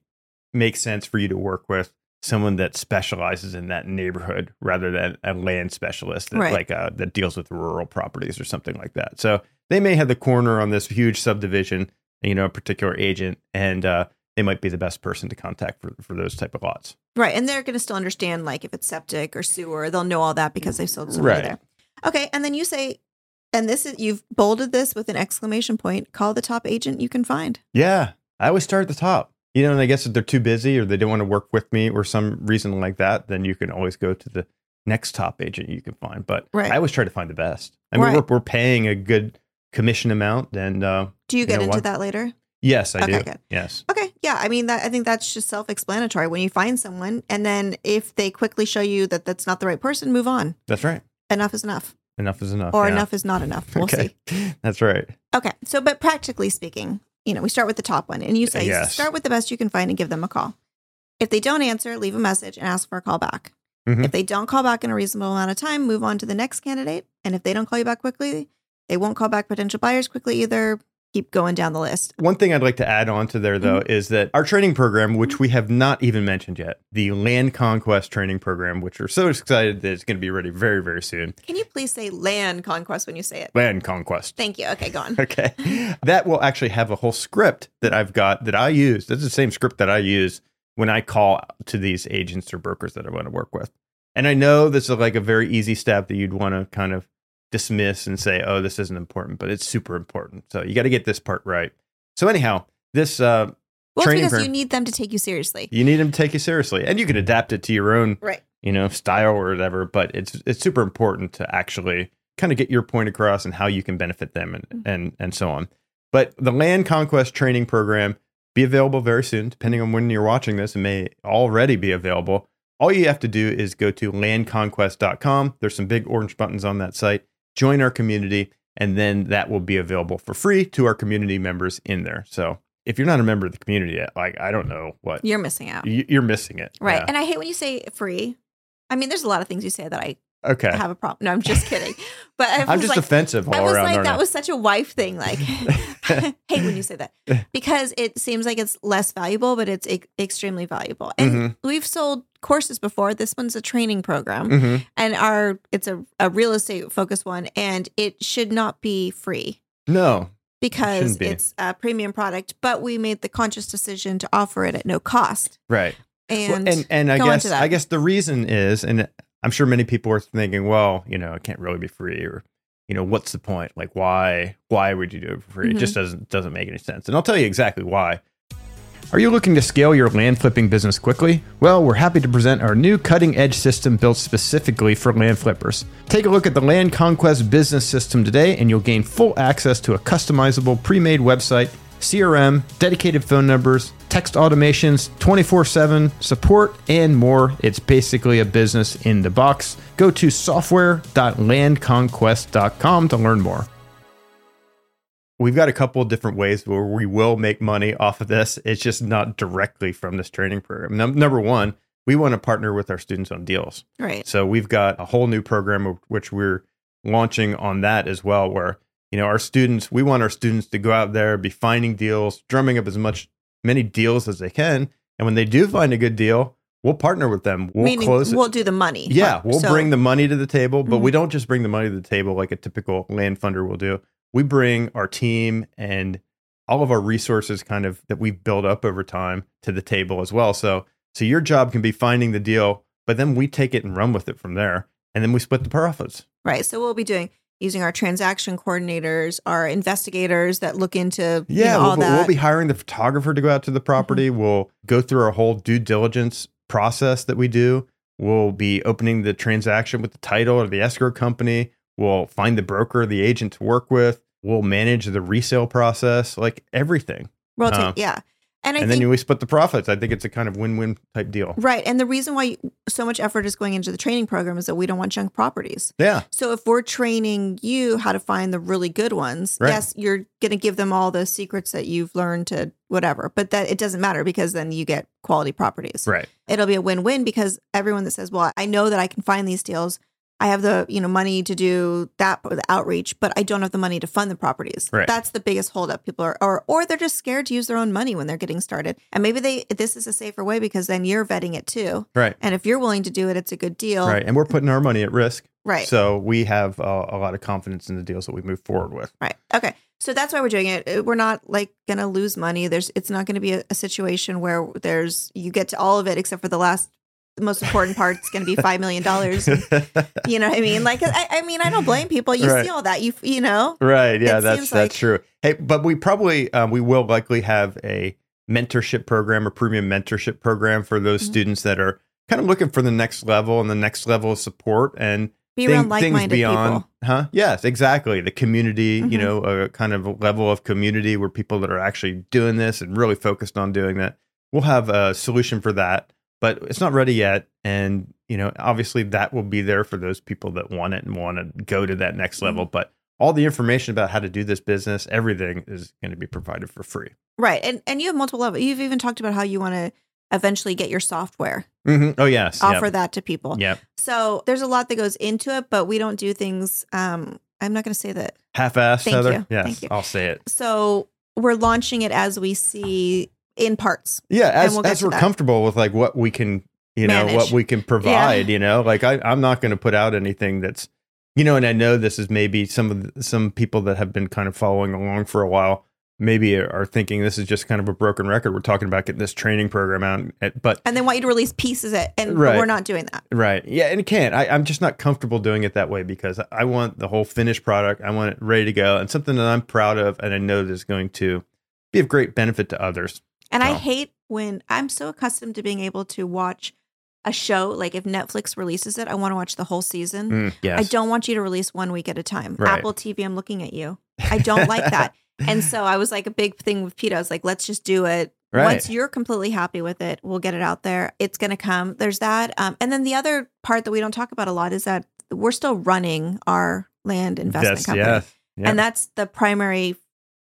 Speaker 2: make sense for you to work with someone that specializes in that neighborhood rather than a land specialist that
Speaker 1: Right.
Speaker 2: like uh, that deals with rural properties or something like that. So they may have the corner on this huge subdivision, you know, a particular agent, and uh, they might be the best person to contact for for those type of lots.
Speaker 1: right. And they're going to still understand, like, if it's septic or sewer, they'll know all that because they've sold somebody
Speaker 2: Right.
Speaker 1: there. Okay. And then you say, and this is, you've bolded this with an exclamation point call the top agent you can find.
Speaker 2: Yeah, I always start at the top. You know, and I guess if they're too busy or they don't want to work with me or some reason like that, then you can always go to the next top agent you can find. But
Speaker 1: Right.
Speaker 2: I always try to find the best. I mean,
Speaker 1: Right.
Speaker 2: we're, we're paying a good commission amount, and uh,
Speaker 1: Do you
Speaker 2: You
Speaker 1: get
Speaker 2: know
Speaker 1: into
Speaker 2: what?
Speaker 1: that later?
Speaker 2: yes, I
Speaker 1: Okay,
Speaker 2: do.
Speaker 1: good.
Speaker 2: Yes,
Speaker 1: Okay, yeah. I mean, that I think that's just self-explanatory. When you find someone, and then if they quickly show you that that's not the right person, move on.
Speaker 2: that's right.
Speaker 1: Enough is enough,
Speaker 2: Enough is enough.
Speaker 1: or
Speaker 2: yeah.
Speaker 1: enough is not enough. We'll
Speaker 2: okay,
Speaker 1: see.
Speaker 2: that's right.
Speaker 1: Okay, so but practically speaking, you know, we start with the top one, and you say
Speaker 2: Yes.
Speaker 1: start with the best you can find and give them a call. If they don't answer, leave a message and ask for a call back.
Speaker 2: Mhm.
Speaker 1: If they don't call back in a reasonable amount of time, move on to the next candidate. And if they don't call you back quickly, they won't call back potential buyers quickly either. Keep going down the list.
Speaker 2: One thing I'd like to add on to there, though, mm-hmm. is that our training program, which mm-hmm. we have not even mentioned yet, the Land Conquest training program, which we're so excited that it's going to be ready very, very soon.
Speaker 1: Can you please say land conquest when you say it?
Speaker 2: Land Conquest.
Speaker 1: Thank you. Okay, go on.
Speaker 2: Okay. That will actually have a whole script that I've got that I use. That's the same script that I use when I call to these agents or brokers that I want to work with. And I know this is like a very easy step that you'd want to kind of dismiss and say, oh, this isn't important, but it's super important. So you got to get this part right. So, anyhow, this, uh,
Speaker 1: Well, it's
Speaker 2: Training
Speaker 1: because
Speaker 2: program.
Speaker 1: you need them to take you seriously.
Speaker 2: you need them to take you seriously and you can adapt it to your own
Speaker 1: Right.
Speaker 2: you know style or whatever but it's it's super important to actually kind of get your point across and how you can benefit them and
Speaker 1: Mhm.
Speaker 2: and and so on but the land conquest training program be available very soon depending on when you're watching this it may already be available all you have to do is go to landconquest.com there's some big orange buttons on that site join our community and then that will be available for free to our community members in there so if you're not a member of the community yet like i don't know what
Speaker 1: You're missing out.
Speaker 2: you- you're missing it
Speaker 1: Right.
Speaker 2: Yeah.
Speaker 1: And I hate when you say free. I mean, there's a lot of things you say that I
Speaker 2: Okay.
Speaker 1: have a problem. No, I'm just kidding. But I
Speaker 2: I'm just
Speaker 1: like,
Speaker 2: offensive all
Speaker 1: I was
Speaker 2: around.
Speaker 1: like, that
Speaker 2: I?
Speaker 1: was such a wife thing. Like, hate when you say that because it seems like it's less valuable, but it's e- extremely valuable. And
Speaker 2: Mhm.
Speaker 1: we've sold courses before. This one's a training program,
Speaker 2: Mhm.
Speaker 1: and our it's a, a real estate focused one, and it should not be free
Speaker 2: No.
Speaker 1: because
Speaker 2: shouldn't be.
Speaker 1: it's a premium product. But we made the conscious decision to offer it at no cost.
Speaker 2: Right. Well,
Speaker 1: And,
Speaker 2: and and I guess. I guess the reason is, and I'm sure many people are thinking, well, you know, it can't really be free, or you know, what's the point? Like, why why would you do it for free?
Speaker 1: Mhm.
Speaker 2: It just doesn't doesn't make any sense. And I'll tell you exactly why. Are you looking to scale your land flipping business quickly? Well, we're happy to present our new cutting edge system built specifically for land flippers. Take a look at the Land Conquest business system today, and you'll gain full access to a customizable pre made website, CRM, dedicated phone numbers, text automations, 24 7 support, and more. It's basically a business in the box. Go to software.landconquest.com to learn more. We've got a couple of different ways where we will make money off of this. It's just not directly from this training program. Num- number one, we want to partner with our students on deals.
Speaker 1: right,
Speaker 2: So we've got a whole new program which we're launching on that as well, where you know our students, we want our students to go out there, be finding deals, drumming up as much many deals as they can, and when they do find a good deal, we'll partner with them. We'll
Speaker 1: meaning
Speaker 2: close it.
Speaker 1: we'll do the money.
Speaker 2: Yeah, we'll
Speaker 1: So-
Speaker 2: bring the money to the table, but
Speaker 1: Mhm.
Speaker 2: we don't just bring the money to the table like a typical land funder will do. We bring our team and all of our resources kind of that we've built up over time to the table as well. So so your job can be finding the deal, but then we take it and run with it from there. And then we split the profits.
Speaker 1: Right. So we'll be doing using our transaction coordinators, our investigators that look into you
Speaker 2: Yeah,
Speaker 1: know, all
Speaker 2: we'll,
Speaker 1: that. Mm-hmm.
Speaker 2: we'll be hiring the photographer to go out to the property. We'll go through our whole due diligence process that we do. We'll be opening the transaction with the title or the escrow company. We'll find the broker, the agent to work with. We'll manage the resale process, like everything.
Speaker 1: Rotate,
Speaker 2: uh,
Speaker 1: yeah. And I
Speaker 2: and
Speaker 1: think
Speaker 2: then we split the profits. I think it's a kind of win-win type deal.
Speaker 1: right. And the reason why so much effort is going into the training program is that we don't want junk properties.
Speaker 2: Yeah,
Speaker 1: So if we're training you how to find the really good ones,
Speaker 2: Right.
Speaker 1: yes, you're going to give them all the secrets that you've learned to whatever, but that it doesn't matter because then you get quality properties.
Speaker 2: right.
Speaker 1: It'll be a win-win because everyone that says, "Well, I know that I can find these deals. I have the, you know, money to do that the outreach, but I don't have the money to fund the properties."
Speaker 2: Right.
Speaker 1: That's the biggest holdup. People are or or they're just scared to use their own money when they're getting started. And maybe they this is a safer way because then you're vetting it too.
Speaker 2: Right.
Speaker 1: And if you're willing to do it, it's a good deal.
Speaker 2: Right. And we're putting our money at risk.
Speaker 1: Right.
Speaker 2: So we have uh, a lot of confidence in the deals that we move forward with.
Speaker 1: Right. Okay. So that's why we're doing it. Uh, We're not like going to lose money. There's it's not going to be a, a situation where there's you get to all of it except for the last the most important part is going to be 5 million dollars. You know what I mean? Like I, I mean, I don't blame people. You
Speaker 2: Right.
Speaker 1: see all that. You you know.
Speaker 2: Right. Yeah,
Speaker 1: It
Speaker 2: that's that's
Speaker 1: like-
Speaker 2: true. Hey, but we probably um, we will likely have a mentorship program, a premium mentorship program for those
Speaker 1: Mhm.
Speaker 2: students that are kind of looking for the next level and the next level of support and
Speaker 1: Be
Speaker 2: thing-
Speaker 1: around like-minded people.
Speaker 2: Huh? Yes, exactly. The community, you
Speaker 1: Mhm.
Speaker 2: know, a kind of a level of community where people that are actually doing this and really focused on doing that. We'll have a solution for that, but it's not ready yet. And, you know, obviously that will be there for those people that want it and want to go to that next level.
Speaker 1: Mm-hmm.
Speaker 2: But all the information about how to do this business, everything is going to be provided for free.
Speaker 1: Right. And and you have multiple levels. You've even talked about how you want to eventually get your software,
Speaker 2: hmm Oh, yes.
Speaker 1: offer that to people.
Speaker 2: Yeah.
Speaker 1: So there's a lot that goes into it, but we don't do things. Um, I'm not going to say that.
Speaker 2: Half assed,
Speaker 1: Thank
Speaker 2: Heather.
Speaker 1: you.
Speaker 2: Yes,
Speaker 1: Thank you.
Speaker 2: I'll say it.
Speaker 1: So we're launching it as we see in parts.
Speaker 2: Yeah, as
Speaker 1: we'll
Speaker 2: as we're
Speaker 1: that.
Speaker 2: comfortable with like what we can, you know, what we can provide. You know, like I, I'm not going to put out anything that's, you know, and I know this is maybe some of the, some people that have been kind of following along for a while. Maybe are thinking this is just kind of a broken record. We're talking about getting this training program out, and- but
Speaker 1: And then want you to release pieces of it. And
Speaker 2: Right.
Speaker 1: we're not doing that.
Speaker 2: Right. Yeah, and it can't. I, I'm just not comfortable doing it that way because I want the whole finished product. I want it ready to go and something that I'm proud of and I know that is going to be of great benefit to others.
Speaker 1: And I hate when I'm so accustomed to being able to watch a show. Like if Netflix releases it, I want to watch the whole season.
Speaker 2: Mm, yes.
Speaker 1: I don't want you to release one week at a time.
Speaker 2: Right.
Speaker 1: Apple TV, I'm looking at you. I don't like that. And so I was like a big thing with Pete. I was like, let's just do it.
Speaker 2: Right.
Speaker 1: Once you're completely happy with it, we'll get it out there. It's going to come. There's that. Um, and then the other part that we don't talk about a lot is that we're still running our land investment
Speaker 2: Yes,
Speaker 1: company.
Speaker 2: Yeah.
Speaker 1: And that's the primary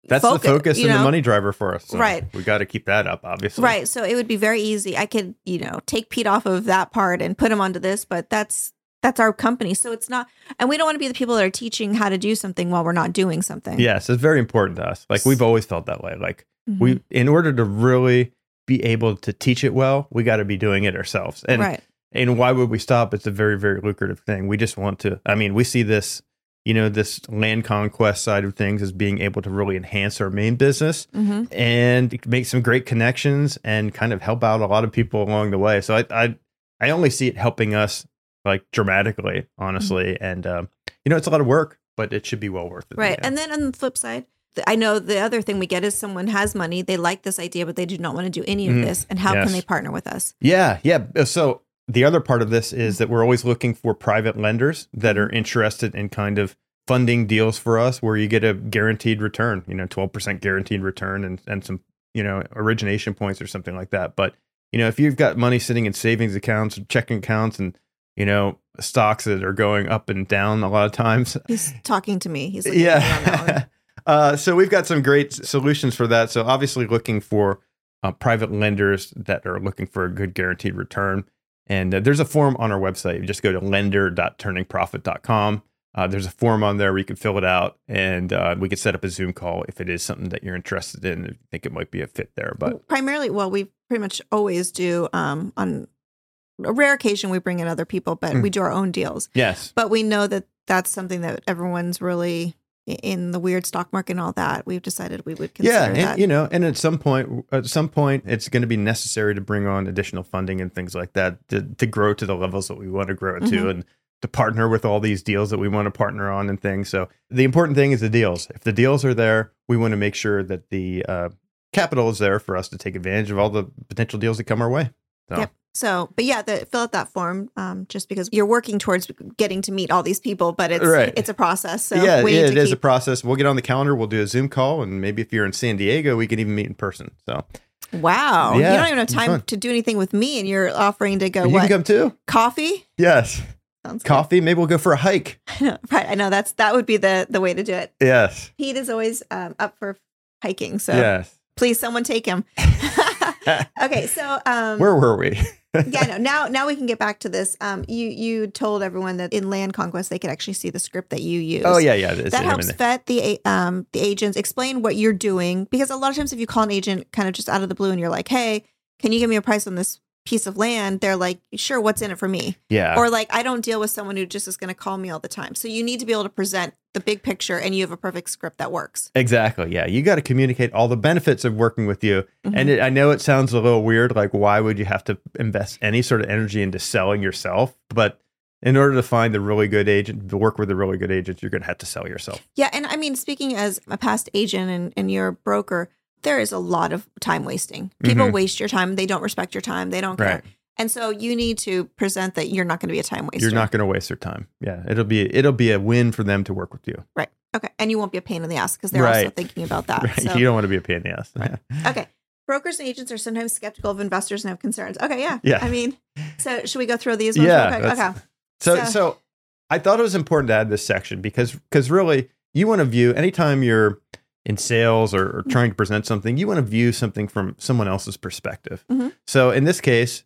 Speaker 2: That's
Speaker 1: focus,
Speaker 2: the focus
Speaker 1: you
Speaker 2: and the money driver for us. So
Speaker 1: Right.
Speaker 2: We got to keep that up, obviously.
Speaker 1: Right. So it would be very easy. I could, you know, take Pete off of that part and put him onto this, but that's that's our company. So it's not, and we don't want to be the people that are teaching how to do something while we're not doing something.
Speaker 2: Yes, it's very important to us. Like we've always felt that way. Like
Speaker 1: Mhm.
Speaker 2: we, in order to really be able to teach it well, we got to be doing it ourselves. And
Speaker 1: right.
Speaker 2: and why would we stop? It's a very very lucrative thing. We just want to. I mean, we see this, you know, this land conquest side of things as being able to really enhance our main business
Speaker 1: hmm
Speaker 2: and make some great connections and kind of help out a lot of people along the way. So I I, I only see it helping us like dramatically, honestly. And um, you know, it's a lot of work, but it should be well worth it.
Speaker 1: Right. And then on the flip side, I know the other thing we get is someone has money, they like this idea, but they do not want to do any of
Speaker 2: Mhm.
Speaker 1: this. And how
Speaker 2: Yes.
Speaker 1: can they partner with us?
Speaker 2: Yeah, yeah. So the other part of this is that we're always looking for private lenders that are interested in kind of funding deals for us where you get a guaranteed return, you know, 12% guaranteed return and, and some, you know, origination points or something like that. But, you know, if you've got money sitting in savings accounts, checking accounts, and, you know, stocks that are going up and down a lot of times,
Speaker 1: He's talking to me. He's looking at me on that one.
Speaker 2: yeah. uh, so we've got some great solutions for that. So obviously looking for uh, private lenders that are looking for a good guaranteed return. And uh, there's a form on our website. You just go to lender.turningprofit.com. Uh, there's a form on there where you can fill it out, and uh, we can set up a Zoom call if it is something that you're interested in. If you think it might be a fit there, but
Speaker 1: primarily, well, we pretty much always do um, on a rare occasion we bring in other people, but
Speaker 2: Mm.
Speaker 1: we do our own deals.
Speaker 2: yes,
Speaker 1: But we know that that's something that everyone's really i- in the weird stock market and all that. We've decided we would
Speaker 2: yeah,
Speaker 1: consider
Speaker 2: and,
Speaker 1: that.
Speaker 2: you know, and at some point, at some point, it's going to be necessary to bring on additional funding and things like that to, to grow to the levels that we want to grow to,
Speaker 1: Mhm.
Speaker 2: and to partner with all these deals that we want to partner on and things. So the important thing is the deals. If the deals are there, we want to make sure that the uh, capital is there for us to take advantage of all the potential deals that come our way. So,
Speaker 1: Yep. So, but yeah, the, fill out that form um, just because you're working towards getting to meet all these people, but it's
Speaker 2: Right.
Speaker 1: it's a process. So
Speaker 2: yeah, yeah, it is a process. We'll get on the calendar. We'll do a Zoom call, and maybe if you're in San Diego, we can even meet in person. So
Speaker 1: wow.
Speaker 2: Yeah,
Speaker 1: you don't even have time to do anything with me, and you're offering to go
Speaker 2: you
Speaker 1: what
Speaker 2: can come too.
Speaker 1: coffee?
Speaker 2: Yes,
Speaker 1: Sounds good.
Speaker 2: coffee. Maybe we'll go for a hike.
Speaker 1: I know, right. I know that's that would be the the way to do it.
Speaker 2: Yes.
Speaker 1: Pete is always um, up for hiking, so
Speaker 2: Yes.
Speaker 1: please someone take him. okay, so um,
Speaker 2: Where were we?
Speaker 1: Yeah, no. Now, now we can get back to this. Um, you you told everyone that in Land Conquest they could actually see the script that you use.
Speaker 2: oh yeah, yeah. it's
Speaker 1: that helps vet the um the agents. Explain what you're doing because a lot of times if you call an agent kind of just out of the blue and you're like, hey, can you give me a price on this piece of land? They're like, sure. What's in it for me?
Speaker 2: Yeah.
Speaker 1: Or like, I don't deal with someone who just is going to call me all the time. So you need to be able to present the big picture, and you have a perfect script that works.
Speaker 2: exactly. Yeah. You got to communicate all the benefits of working with you.
Speaker 1: Mhm.
Speaker 2: And it, I know it sounds a little weird. Like, why would you have to invest any sort of energy into selling yourself? But in order to find the really good agent, to work with a really good agent, you're going to have to sell yourself.
Speaker 1: Yeah, and I mean, speaking as a past agent and, and you're a broker, there is a lot of time wasting. People
Speaker 2: Mhm.
Speaker 1: waste your time. They don't respect your time. They don't care.
Speaker 2: Right.
Speaker 1: And so you need to present that you're not going to be a time waster.
Speaker 2: You're not going to waste their time. Yeah. It'll be it'll be a win for them to work with you.
Speaker 1: right. Okay, and you won't be a pain in the ass because they're also thinking about that.
Speaker 2: Right.
Speaker 1: So,
Speaker 2: You don't want to be a pain in the ass.
Speaker 1: okay. Brokers and agents are sometimes skeptical of investors and have concerns. Okay, yeah.
Speaker 2: Yeah.
Speaker 1: I mean, so should we go through these ones
Speaker 2: Yeah,
Speaker 1: real quick? Okay.
Speaker 2: So,
Speaker 1: So-
Speaker 2: so I thought it was important to add this section because because really you want to view anytime you're in sales or, or trying to present something, you want to view something from someone else's perspective.
Speaker 1: Mhm.
Speaker 2: So in this case,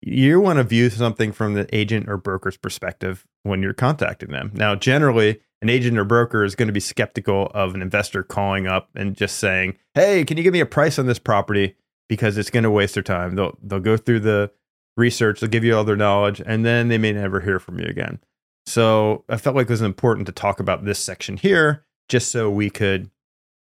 Speaker 2: you want to view something from the agent or broker's perspective when you're contacting them. Now, generally, an agent or broker is going to be skeptical of an investor calling up and just saying, "Hey, can you give me a price on this property?" Because it's going to waste their time. They'll they'll go through the research, they'll give you all their knowledge, and then they may never hear from you again. So I felt like it was important to talk about this section here, just so we could,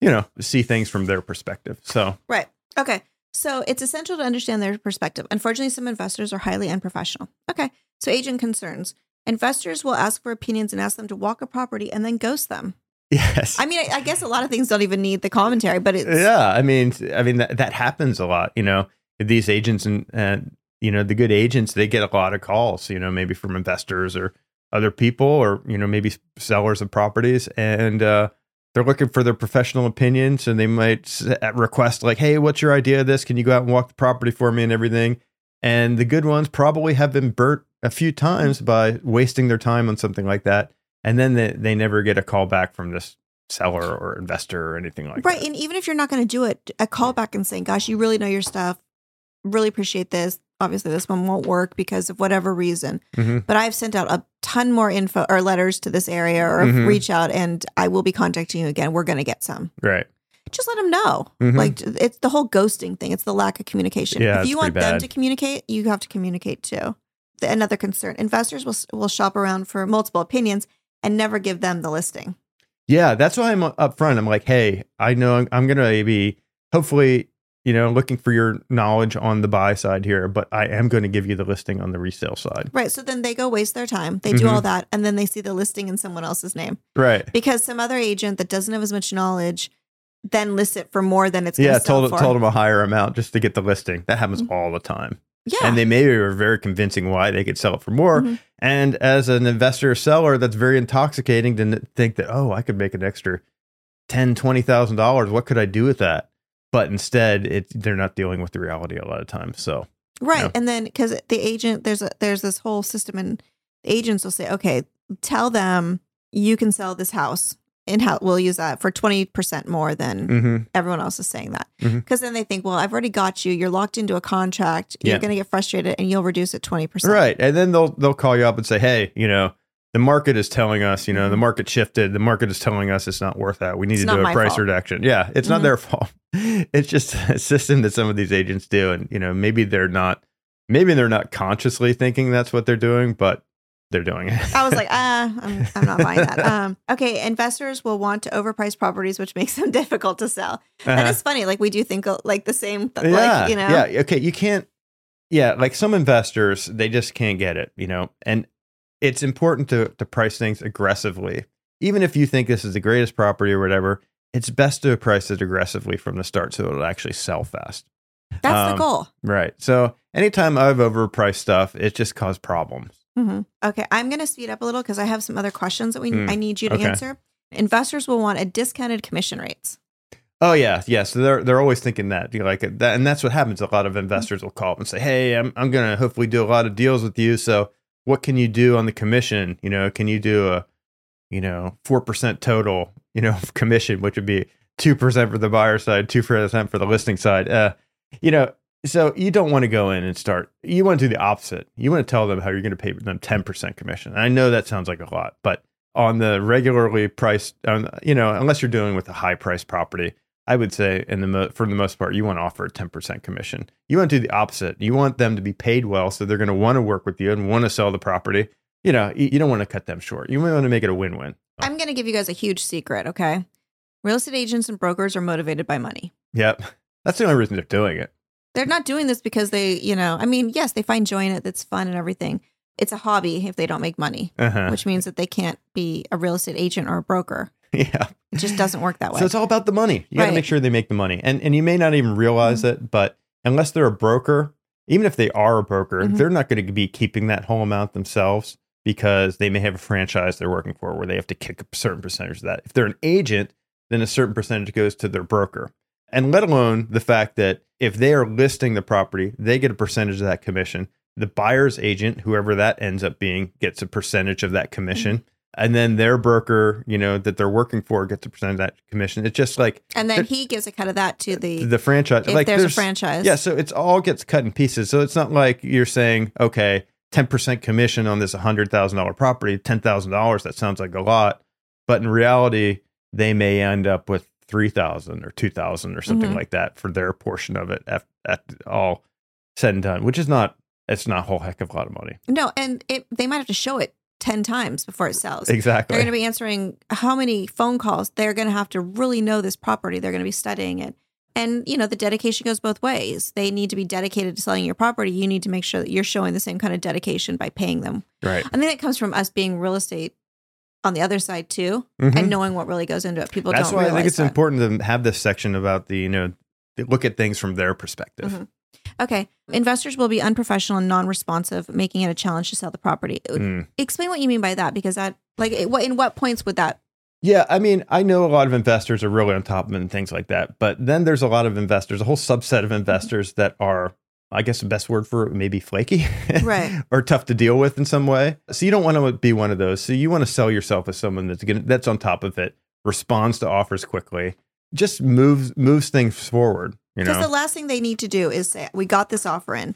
Speaker 2: you know, see things from their perspective. So
Speaker 1: Right. Okay. So it's essential to understand their perspective. Unfortunately, some investors are highly unprofessional. Okay. So agent concerns. Investors will ask for opinions and ask them to walk a property and then ghost them.
Speaker 2: yes,
Speaker 1: I mean, I, I guess a lot of things don't even need the commentary, but it's
Speaker 2: yeah. I mean, I mean that that happens a lot. You know, these agents and and you know the good agents they get a lot of calls. You know, maybe from investors or other people, or you know maybe sellers of properties, and uh, they're looking for their professional opinions, and they might uh, request like, "Hey, what's your idea of this? Can you go out and walk the property for me and everything?" And the good ones probably have been burnt a few times by wasting their time on something like that, and then they, they never get a call back from this seller or investor or anything like that. right.
Speaker 1: And even if you're not going to do it, a call back and saying, gosh, you really know your stuff. Really appreciate this. Obviously this one won't work because of whatever reason.
Speaker 2: Mhm.
Speaker 1: But I've sent out a ton more info or letters to this area or
Speaker 2: Mhm.
Speaker 1: reach out and I will be contacting you again. We're going to get some.
Speaker 2: Right.
Speaker 1: Just let them know.
Speaker 2: Mhm.
Speaker 1: Like it's the whole ghosting thing. It's the lack of communication.
Speaker 2: Yeah,
Speaker 1: if you want them to communicate, you have to communicate too. The, another concern: investors will will shop around for multiple opinions and never give them the listing.
Speaker 2: Yeah, that's why I'm up front. I'm like, hey, I know I'm, I'm going to be hopefully, you know, looking for your knowledge on the buy side here, but I am going to give you the listing on the resale side.
Speaker 1: Right. So then they go waste their time. They do
Speaker 2: Mhm.
Speaker 1: all that, and then they see the listing in someone else's name
Speaker 2: Right.
Speaker 1: because some other agent that doesn't have as much knowledge then lists it for more than it's going
Speaker 2: Yeah, told
Speaker 1: for.
Speaker 2: told them a higher amount just to get the listing. That happens
Speaker 1: Mhm.
Speaker 2: all the time.
Speaker 1: yeah.
Speaker 2: And they maybe were very convincing why they could sell it for more.
Speaker 1: Mhm.
Speaker 2: And as an investor or seller, that's very intoxicating to think that, oh, I could make an extra ten, twenty thousand dollars. What could I do with that? But instead, it they're not dealing with the reality a lot of times. So
Speaker 1: Right.
Speaker 2: Yeah.
Speaker 1: And then because the agent there's a there's this whole system and the agents will say, okay, tell them you can sell this house in house. We'll use that for 20% more than
Speaker 2: mhm.
Speaker 1: everyone else is saying that. Because then they think, well, I've already got you. You're locked into a contract.
Speaker 2: Yeah.
Speaker 1: You're going to get frustrated and you'll reduce it 20%.
Speaker 2: Right. And then they'll they'll call you up and say, "Hey, you know, the market is telling us, you know, the
Speaker 1: Mhm.
Speaker 2: market shifted. The market is telling us it's not worth that. We need
Speaker 1: It's
Speaker 2: to do a price
Speaker 1: fault."
Speaker 2: reduction." Yeah, it's not
Speaker 1: Mhm.
Speaker 2: their fault. It's just a system that some of these agents do and, you know, maybe they're not maybe they're not consciously thinking that's what they're doing, but they're doing it.
Speaker 1: I was like, ah, I'm, I'm not buying that. Um, okay, investors will want to overprice properties, which makes them difficult to sell. And
Speaker 2: Uh-huh.
Speaker 1: it's funny, like we do think uh, like the same, th-
Speaker 2: yeah,
Speaker 1: like you know,
Speaker 2: yeah. Okay, you can't. Yeah, like some investors, they just can't get it, you know. And it's important to to price things aggressively, even if you think this is the greatest property or whatever. It's best to price it aggressively from the start so it'll actually sell fast.
Speaker 1: that's
Speaker 2: um,
Speaker 1: the goal.
Speaker 2: Right. So anytime I've overpriced stuff, it just caused problems.
Speaker 1: hmm Okay, I'm going to speed up a little because I have some other questions that we
Speaker 2: Mm,
Speaker 1: I need you to
Speaker 2: okay.
Speaker 1: answer. Investors will want a discounted commission rates.
Speaker 2: Oh yeah, yeah. So they're they're always thinking that, you know, like that, and that's what happens. A lot of investors will call up and say, "Hey, I'm I'm gonna hopefully do a lot of deals with you. So what can you do on the commission? You know, can you do a, you know, four percent total, you know, commission, which would be two percent for the buyer side, two percent for the listing side. Uh, you know, so you don't want to go in and start. You want to do the opposite. You want to tell them how you're going to pay them ten percent commission. And I know that sounds like a lot, but on the regularly priced, um, you know, unless you're dealing with a high price property, I would say, in the mo- for the most part, you want to offer a ten percent commission. You want to do the opposite. You want them to be paid well, so they're going to want to work with you and want to sell the property. You know, you, you don't want to cut them short. You want to make it a win-win.
Speaker 1: I'm going to give you guys a huge secret, okay? Real estate agents and brokers are motivated by money.
Speaker 2: Yep, that's the only reason they're doing it.
Speaker 1: They're not doing this because they, you know, I mean, yes, they find joy in it. That's fun and everything. It's a hobby if they don't make money,
Speaker 2: Uh-huh.
Speaker 1: which means that they can't be a real estate agent or a broker.
Speaker 2: yeah.
Speaker 1: It just doesn't work that way.
Speaker 2: So it's all about the money. You got to
Speaker 1: Right.
Speaker 2: make sure they make the money, and and you may not even realize it, but unless they're a broker, even if they are a broker,
Speaker 1: Mhm.
Speaker 2: they're not going to be keeping that whole amount themselves because they may have a franchise they're working for where they have to kick a certain percentage of that. If they're an agent, then a certain percentage goes to their broker, and let alone the fact that if they are listing the property, they get a percentage of that commission. The buyer's agent, whoever that ends up being, gets a percentage of that commission. And then their broker, you know, that they're working for gets a percentage of that commission. It's just like
Speaker 1: and then he gives a cut of that to the,
Speaker 2: the franchise.
Speaker 1: if
Speaker 2: like
Speaker 1: there's, a franchise.
Speaker 2: Yeah, so it's all gets cut in pieces. So it's not like you're saying, okay, 10% commission on this $100,000 property, $10,000, that sounds like a lot. But in reality, they may end up with 3000 or 2000 or something
Speaker 1: Mhm.
Speaker 2: like that for their portion of it at, at all said and done, which is not, it's not a whole heck of a lot of money.
Speaker 1: No, and it, they might have to show it 10 times before it sells.
Speaker 2: Exactly.
Speaker 1: They're going to be answering how many phone calls. They're going to have to really know this property. They're going to be studying it. And, you know, the dedication goes both ways. They need to be dedicated to selling your property. You need to make sure that you're showing the same kind of dedication by paying them.
Speaker 2: right.
Speaker 1: I think it comes from us being real estate on the other side too
Speaker 2: Mhm.
Speaker 1: and knowing what really goes into it. People
Speaker 2: That's
Speaker 1: don't
Speaker 2: why I think it's
Speaker 1: that.
Speaker 2: important to have this section about the, you know, look at things from their perspective.
Speaker 1: Mhm. Okay. Investors will be unprofessional and non-responsive, making it a challenge to sell the property.
Speaker 2: Mm.
Speaker 1: Explain what you mean by that, because that, like, what in what points would that?
Speaker 2: Yeah, I mean, I know a lot of investors are really on top of it and things like that, but then there's a lot of investors, a whole subset of investors that are, I guess the best word for it, maybe flaky,
Speaker 1: Right.
Speaker 2: or tough to deal with in some way. So you don't want to be one of those. So you want to sell yourself as someone that's gonna, that's on top of it, responds to offers quickly, just moves moves things forward.
Speaker 1: Because the last thing they need to do is say, "We got this offer in.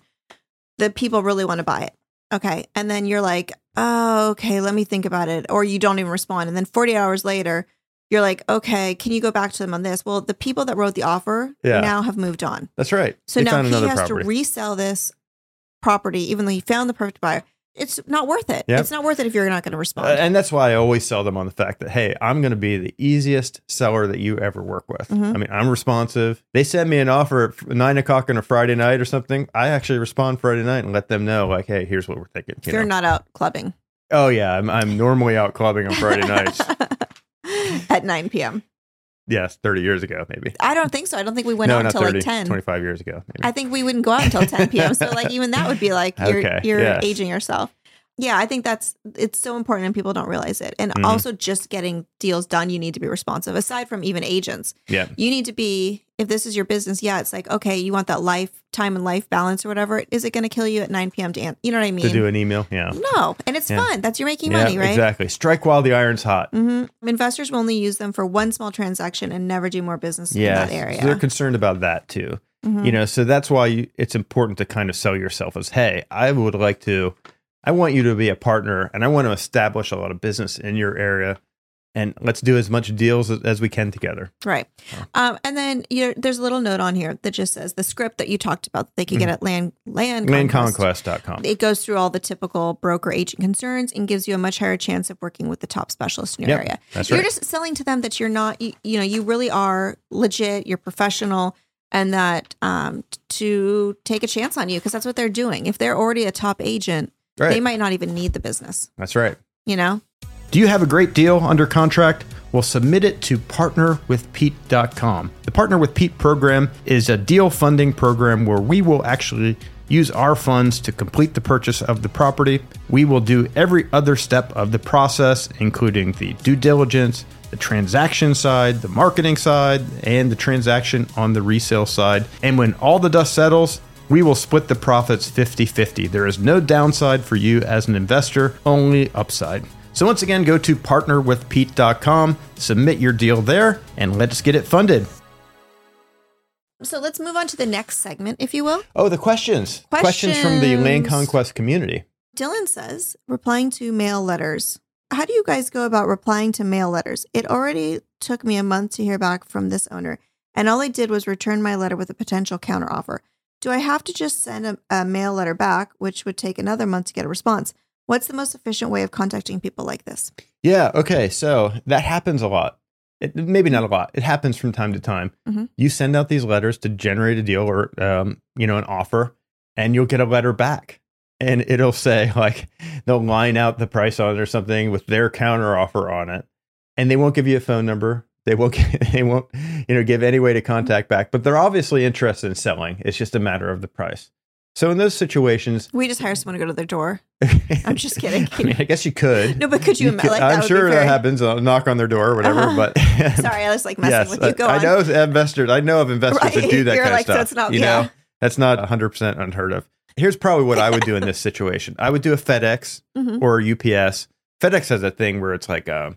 Speaker 1: the people really want to buy it. Okay. And then you're like, oh, okay, let me think about it. Or you don't even respond. And then 40 hours later, you're like, okay, can you go back to them on this? Well, the people that wrote the offer
Speaker 2: Yeah.
Speaker 1: now have moved on.
Speaker 2: That's right.
Speaker 1: So
Speaker 2: They
Speaker 1: now he has
Speaker 2: property.
Speaker 1: to resell this property, even though he found the perfect buyer. It's not worth it.
Speaker 2: Yep.
Speaker 1: It's not worth it if you're not going to respond.
Speaker 2: Uh, and that's why I always sell them on the fact that, hey, I'm going to be the easiest seller that you ever work with.
Speaker 1: Mhm.
Speaker 2: I mean, I'm responsive. They send me an offer at nine o'clock on a Friday night or something. I actually respond Friday night and let them know, like, hey, here's what we're thinking.
Speaker 1: if
Speaker 2: you
Speaker 1: you're
Speaker 2: know?
Speaker 1: not out clubbing
Speaker 2: oh, yeah. I'm, I'm normally out clubbing on Friday nights.
Speaker 1: at 9 p.m.
Speaker 2: Yes, 30 years ago, maybe.
Speaker 1: I don't think so. I don't think we went
Speaker 2: no,
Speaker 1: out until
Speaker 2: 30,
Speaker 1: like 10.
Speaker 2: 25 years ago. Maybe.
Speaker 1: I think we wouldn't go out until 10 p.m. So like even that would be like you're
Speaker 2: Okay,
Speaker 1: you're
Speaker 2: yes.
Speaker 1: aging yourself. Yeah, I think that's it's so important and people don't realize it. And
Speaker 2: Mhm.
Speaker 1: also just getting deals done, you need to be responsive. Aside from even agents,
Speaker 2: yeah.
Speaker 1: you need to be if this is your business, yeah, it's like, okay, you want that life time and life balance or whatever. Is it gonna kill you at 9 p.m. to an- you know what I mean?
Speaker 2: To do an email. Yeah.
Speaker 1: no. And it's
Speaker 2: Yeah.
Speaker 1: fun. That's you're making
Speaker 2: yeah,
Speaker 1: money, right?
Speaker 2: Exactly. Strike while the iron's hot.
Speaker 1: Mm-hmm. Investors will only use them for one small transaction and never do more business
Speaker 2: Yeah.
Speaker 1: in that area.
Speaker 2: So they're concerned about that too.
Speaker 1: Mhm.
Speaker 2: you know so that's why you, it's important to kind of sell yourself as hey i would like to i want you to be a partner and i want to establish a lot of business in your area and let's do as much deals as, we can together
Speaker 1: Right. Um, and then you there's a little note on here that just says the script that you talked about that they could get at land land Conquest.
Speaker 2: landconquest.com
Speaker 1: It goes through all the typical broker agent concerns and gives you a much higher chance of working with the top specialist in your
Speaker 2: Yep,
Speaker 1: area.
Speaker 2: that's
Speaker 1: you're
Speaker 2: right.
Speaker 1: just selling to them that you're not, you, you know, you really are legit, you're professional, and that um, to take a chance on you because that's what they're doing. If they're already a top agent,
Speaker 2: right
Speaker 1: they might not even need the business.
Speaker 2: that's right
Speaker 1: You know,
Speaker 2: Do you have a great deal under contract? Well, submit it to partnerwithpete.com. The Partner with Pete program is a deal funding program where we will actually use our funds to complete the purchase of the property. We will do every other step of the process, including the due diligence, the transaction side, the marketing side, and the transaction on the resale side. And when all the dust settles, we will split the profits 50 50. There is no downside for you as an investor, only upside. So, once again, go to partnerwithpete.com, submit your deal there, and let's get it funded.
Speaker 1: so let's move on to the next segment, if you will.
Speaker 2: Oh, the questions. Questions from the Land Conquest community.
Speaker 1: Dylan says, replying to mail letters. How do you guys go about replying to mail letters? It already took me a month to hear back from this owner, and all I did was return my letter with a potential counteroffer. Do I have to just send a, a mail letter back, which would take another month to get a response? What's the most efficient way of contacting people like this?
Speaker 2: Yeah. Okay. So that happens a lot. It, maybe not a lot. It happens from time to time.
Speaker 1: Mhm.
Speaker 2: You send out these letters to generate a deal or, um, you know, an offer, and you'll get a letter back, and it'll say like they'll line out the price on it or something with their counter offer on it, and they won't give you a phone number. They won't. They won't. You know, give any way to contact back. But they're obviously interested in selling. It's just a matter of the price. So in those situations,
Speaker 1: We just hire someone to go to their door. I'm just kidding.
Speaker 2: I mean, I guess you could.
Speaker 1: No, but could you, imagine?
Speaker 2: could-
Speaker 1: Like,
Speaker 2: I'm
Speaker 1: that
Speaker 2: sure that
Speaker 1: very-
Speaker 2: happens. I'll knock on their door or whatever.
Speaker 1: Uh-huh.
Speaker 2: But
Speaker 1: Sorry, I was like messing
Speaker 2: yes,
Speaker 1: with you. Go
Speaker 2: I,
Speaker 1: on.
Speaker 2: I know investors. I know of investors that do that
Speaker 1: You're
Speaker 2: kind
Speaker 1: like,
Speaker 2: of stuff.
Speaker 1: that's not-
Speaker 2: you
Speaker 1: yeah.
Speaker 2: know, that's not 100 percent unheard of. Here's probably what I would do in this situation. I would do a FedEx
Speaker 1: Mhm.
Speaker 2: or a UPS. FedEx has a thing where it's like a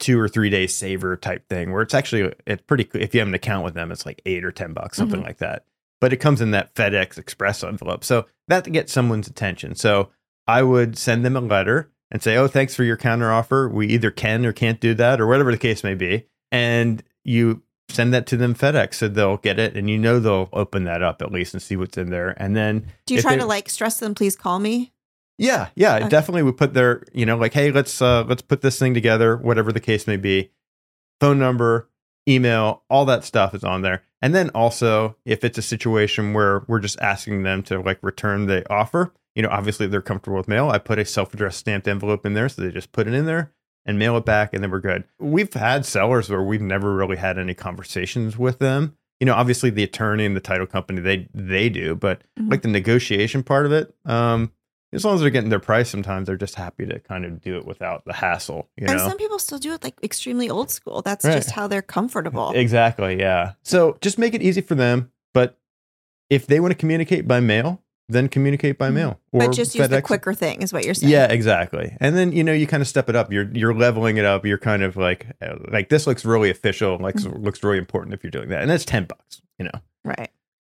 Speaker 2: two or three day saver type thing, where it's actually it's pretty. Cool. If you have an account with them, it's like eight or ten bucks, something
Speaker 1: Mm-hmm.
Speaker 2: like that. But it comes in that FedEx Express envelope, so that gets someone's attention. So I would send them a letter and say, "Oh, thanks for your counteroffer. We either can or can't do that, or whatever the case may be." And you send that to them FedEx, so they'll get it, and you know they'll open that up at least and see what's in there. And then
Speaker 1: Do you try to like stress them? Please call me.
Speaker 2: yeah, yeah,
Speaker 1: Okay.
Speaker 2: definitely. We put their, you know, like, hey, let's uh let's put this thing together, whatever the case may be. Phone number, email, all that stuff is on there. And then also, if it's a situation where we're just asking them to like return the offer, you know, obviously they're comfortable with mail. I put a self-addressed stamped envelope in there, so they just put it in there and mail it back, and then we're good. We've had sellers where we've never really had any conversations with them. You know, obviously the attorney and the title company they they do, but
Speaker 1: Mhm.
Speaker 2: like the negotiation part of it, um, as long as they're getting their price, sometimes they're just happy to kind of do it without the hassle. You
Speaker 1: and
Speaker 2: know,
Speaker 1: some people still do it like extremely old school. That's
Speaker 2: Right.
Speaker 1: just how they're comfortable.
Speaker 2: exactly, yeah. So just make it easy for them. But if they want to communicate by mail, then communicate by
Speaker 1: Mhm.
Speaker 2: mail.
Speaker 1: but just use the quicker thing, is what you're saying.
Speaker 2: Yeah, exactly. And then you know you kind of step it up. You're you're leveling it up. You're kind of like uh, like this looks really official. Like
Speaker 1: Mm-hmm.
Speaker 2: looks really important if you're doing that. And that's ten bucks. You know.
Speaker 1: Right.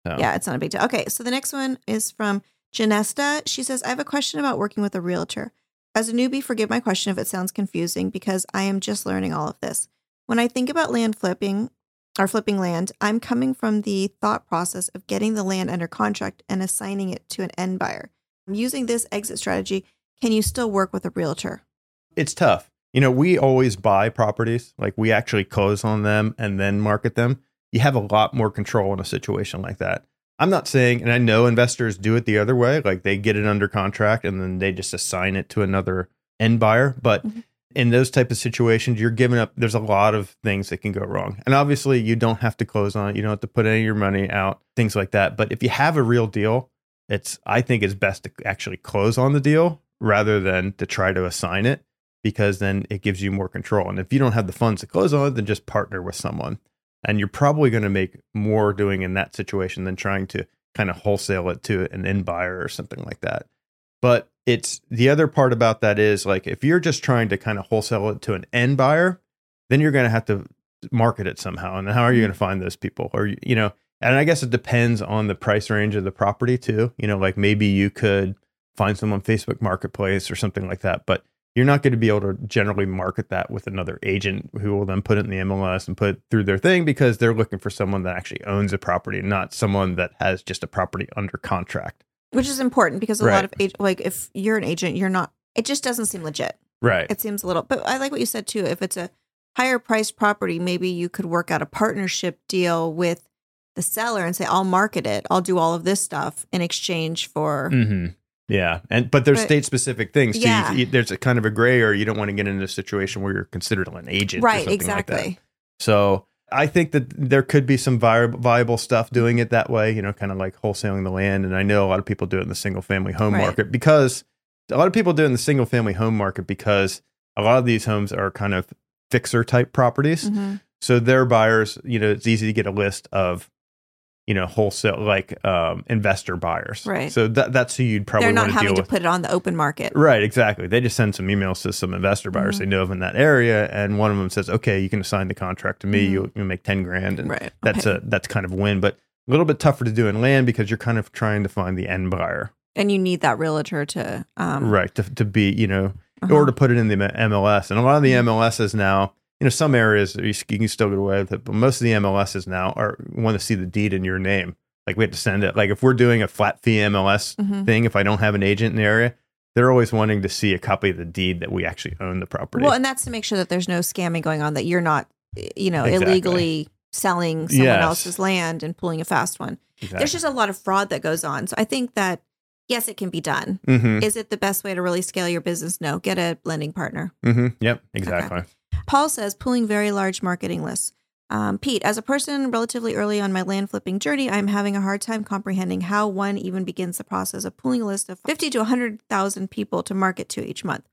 Speaker 2: So.
Speaker 1: Yeah, it's not a big deal. Okay, so the next one is from Janesta, she says, I have a question about working with a realtor. As a newbie, forgive my question if it sounds confusing because I am just learning all of this. When I think about land flipping or flipping land, I'm coming from the thought process of getting the land under contract and assigning it to an end buyer. I'm Using this exit strategy, can you still work with a realtor?
Speaker 2: It's tough. You know, we always buy properties, like we actually close on them and then market them. You have a lot more control in a situation like that. I'm not saying, and I know investors do it the other way, like they get it under contract and then they just assign it to another end buyer. But
Speaker 1: Mhm.
Speaker 2: in those type of situations, you're giving up. There's a lot of things that can go wrong, and obviously, you don't have to close on it. You don't have to put any of your money out, things like that. But if you have a real deal, it's I think it's best to actually close on the deal rather than to try to assign it because then it gives you more control. And if you don't have the funds to close on it, then just partner with someone and you're probably going to make more doing in that situation than trying to kind of wholesale it to an end buyer or something like that. But it's the other part about that is like if you're just trying to kind of wholesale it to an end buyer, then you're going to have to market it somehow. And how are you going to mm-hmm. find those people? Or you know, and I guess it depends on the price range of the property too. You know, like maybe you could find some on Facebook Marketplace or something like that, but you're not going to be able to generally market that with another agent who will then put it in the MLS and put it through their thing because they're looking for someone that actually owns a property, not someone that has just a property under contract.
Speaker 1: Which is important because a
Speaker 2: Right.
Speaker 1: lot of ag- like if you're an agent, you're not. It just doesn't seem legit.
Speaker 2: Right.
Speaker 1: It seems a little. But I like what you said too. If it's a higher priced property, maybe you could work out a partnership deal with the seller and say, "I'll market it. I'll do all of this stuff in exchange for."
Speaker 2: hmm Yeah, and but there's
Speaker 1: But-
Speaker 2: state specific things too.
Speaker 1: Yeah.
Speaker 2: you- there's a kind of a gray area. You don't want to get into a situation where you're considered an agent, or
Speaker 1: right.
Speaker 2: something like that.
Speaker 1: Exactly.
Speaker 2: So I think that there could be some viable, viable stuff doing it that way, you know, kind of like wholesaling the land. And I know a lot of people do it in the single family home
Speaker 1: Right.
Speaker 2: market because a lot of people do it in the single family home market because a lot of these homes are kind of fixer type properties.
Speaker 1: Mhm.
Speaker 2: So their buyers, you know, it's easy to get a list of, you know, wholesale like um, investor buyers.
Speaker 1: Right.
Speaker 2: So that, that's who you'd probably
Speaker 1: They're not having to
Speaker 2: with.
Speaker 1: put it on the open market.
Speaker 2: Right, exactly. They just send some emails to some investor buyers
Speaker 1: Mhm.
Speaker 2: they know of in that area, and one of them says, "Okay, you can assign the contract to me.
Speaker 1: Mhm.
Speaker 2: You'll, you'll make ten grand, and
Speaker 1: Right.
Speaker 2: that's
Speaker 1: okay.
Speaker 2: a that's kind of a win." But a little bit tougher to do in land because you're kind of trying to find the end buyer,
Speaker 1: and you need that realtor to um
Speaker 2: right? To to be, you know,
Speaker 1: uh-huh.
Speaker 2: or to put it in the MLS. And a lot of the. MLSs now, you know, some areas you, can still get away with it, but most of the MLSs now are want to see the deed in your name. Like we have to send it. Like if we're doing a flat fee MLS
Speaker 1: Mhm.
Speaker 2: thing, if I don't have an agent in the area, they're always wanting to see a copy of the deed that we actually own the property.
Speaker 1: Well, and that's to make sure that there's no scamming going on, that you're not, you know,
Speaker 2: Exactly.
Speaker 1: illegally selling someone
Speaker 2: Yes.
Speaker 1: else's land and pulling a fast one.
Speaker 2: Exactly.
Speaker 1: There's just a lot of fraud that goes on. So I think that yes, it can be done.
Speaker 2: Mm-hmm.
Speaker 1: Is it the best way to really scale your business? No, get a lending partner.
Speaker 2: Mm-hmm. Yep. Exactly.
Speaker 1: Paul says pulling very large marketing lists. Um, Pete, as a person relatively early on my land flipping journey, I'm having a hard time comprehending how one even begins the process of pulling a list of 50 to 100,000 people to market to each month.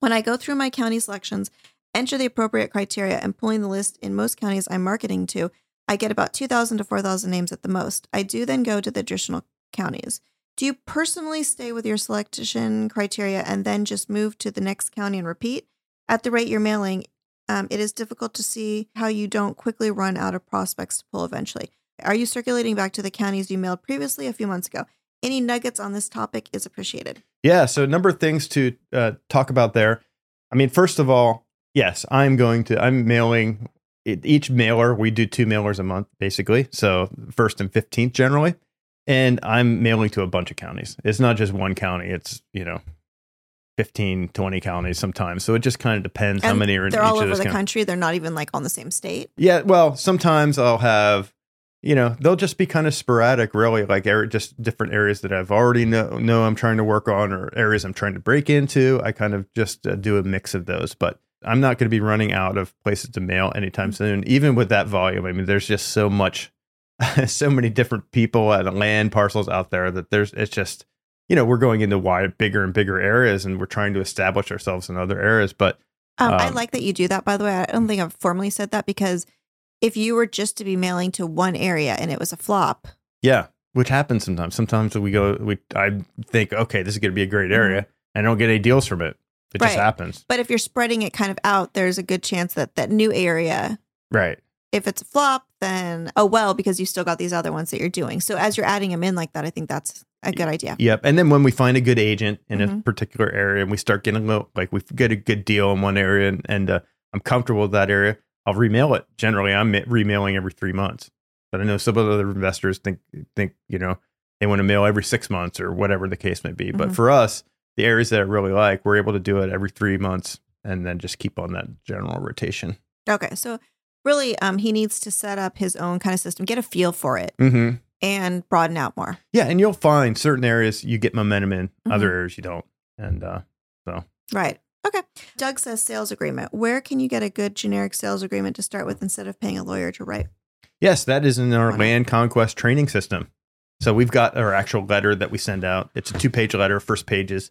Speaker 1: When I go through my county selections, enter the appropriate criteria, and pulling the list in most counties I'm marketing to, I get about 2,000 to 4,000 names at the most. I do then go to the additional counties. Do you personally stay with your selection criteria and then just move to the next county and repeat? At the rate you're mailing, um, it is difficult to see how you don't quickly run out of prospects to pull eventually. Are you circulating back to the counties you mailed previously a few months ago? Any nuggets on this topic is appreciated.
Speaker 2: Yeah. So a number of things to uh, talk about there. I mean, first of all, yes, I'm going to. I'm mailing each mailer. We do two mailers a month, basically. So first and fifteenth generally, and I'm mailing to a bunch of counties. It's not just one county. It's you know. 15 20 counties sometimes so it just kind of depends how many are in
Speaker 1: They're
Speaker 2: each
Speaker 1: all over the country. They're not even like on the same state.
Speaker 2: Yeah, well, sometimes I'll have, you know, they'll just be kind of sporadic, really, like area, just different areas that I've already know know I'm trying to work on, or areas I'm trying to break into. I kind of just uh, do a mix of those, but I'm not going to be running out of places to mail anytime soon. Even with that volume, I mean, there's just so much, so many different people and land parcels out there that there's it's just. You know, we're going into wide, bigger and bigger areas, and we're trying to establish ourselves in other areas. But
Speaker 1: Um, I
Speaker 2: Um,
Speaker 1: like that you do that, by the way. I don't think I've formally said that because if you were just to be mailing to one area and it was a flop,
Speaker 2: Yeah, which happens sometimes. Sometimes we go, we I think, okay, this is going to be a great area, and I don't get any deals from it. It just
Speaker 1: Mm-hmm.
Speaker 2: Happens,
Speaker 1: but if you're spreading it kind of out, there's a good chance that that new area
Speaker 2: right?
Speaker 1: If it's a flop, then oh well, because you still got these other ones that you're doing. So as you're adding them in like that, I think that's a good idea.
Speaker 2: Yep. And then when we find a good agent in a
Speaker 1: Mhm.
Speaker 2: particular area and we start getting a little, like we get a good deal in one area and, and uh, I'm comfortable with that area, I'll remail it. Generally, I'm remailing every three months. But I know some other investors think, think you know, they want to mail every six months or whatever the case may be. But
Speaker 1: Mhm.
Speaker 2: for us, the areas that I really like, we're able to do it every three months and then just keep on that general rotation.
Speaker 1: Okay, so really, um, he needs to set up his own kind of system, get a feel for it,
Speaker 2: Mm-hmm.
Speaker 1: and broaden out more.
Speaker 2: Yeah. And you'll find certain areas you get momentum in,
Speaker 1: Mhm.
Speaker 2: other areas you don't. And uh, so
Speaker 1: Right. Okay. Doug says sales agreement. Where can you get a good generic sales agreement to start with instead of paying a lawyer to write?
Speaker 2: Yes, that is in our land conquest training system. So we've got our actual letter that we send out. It's a two page letter. First page is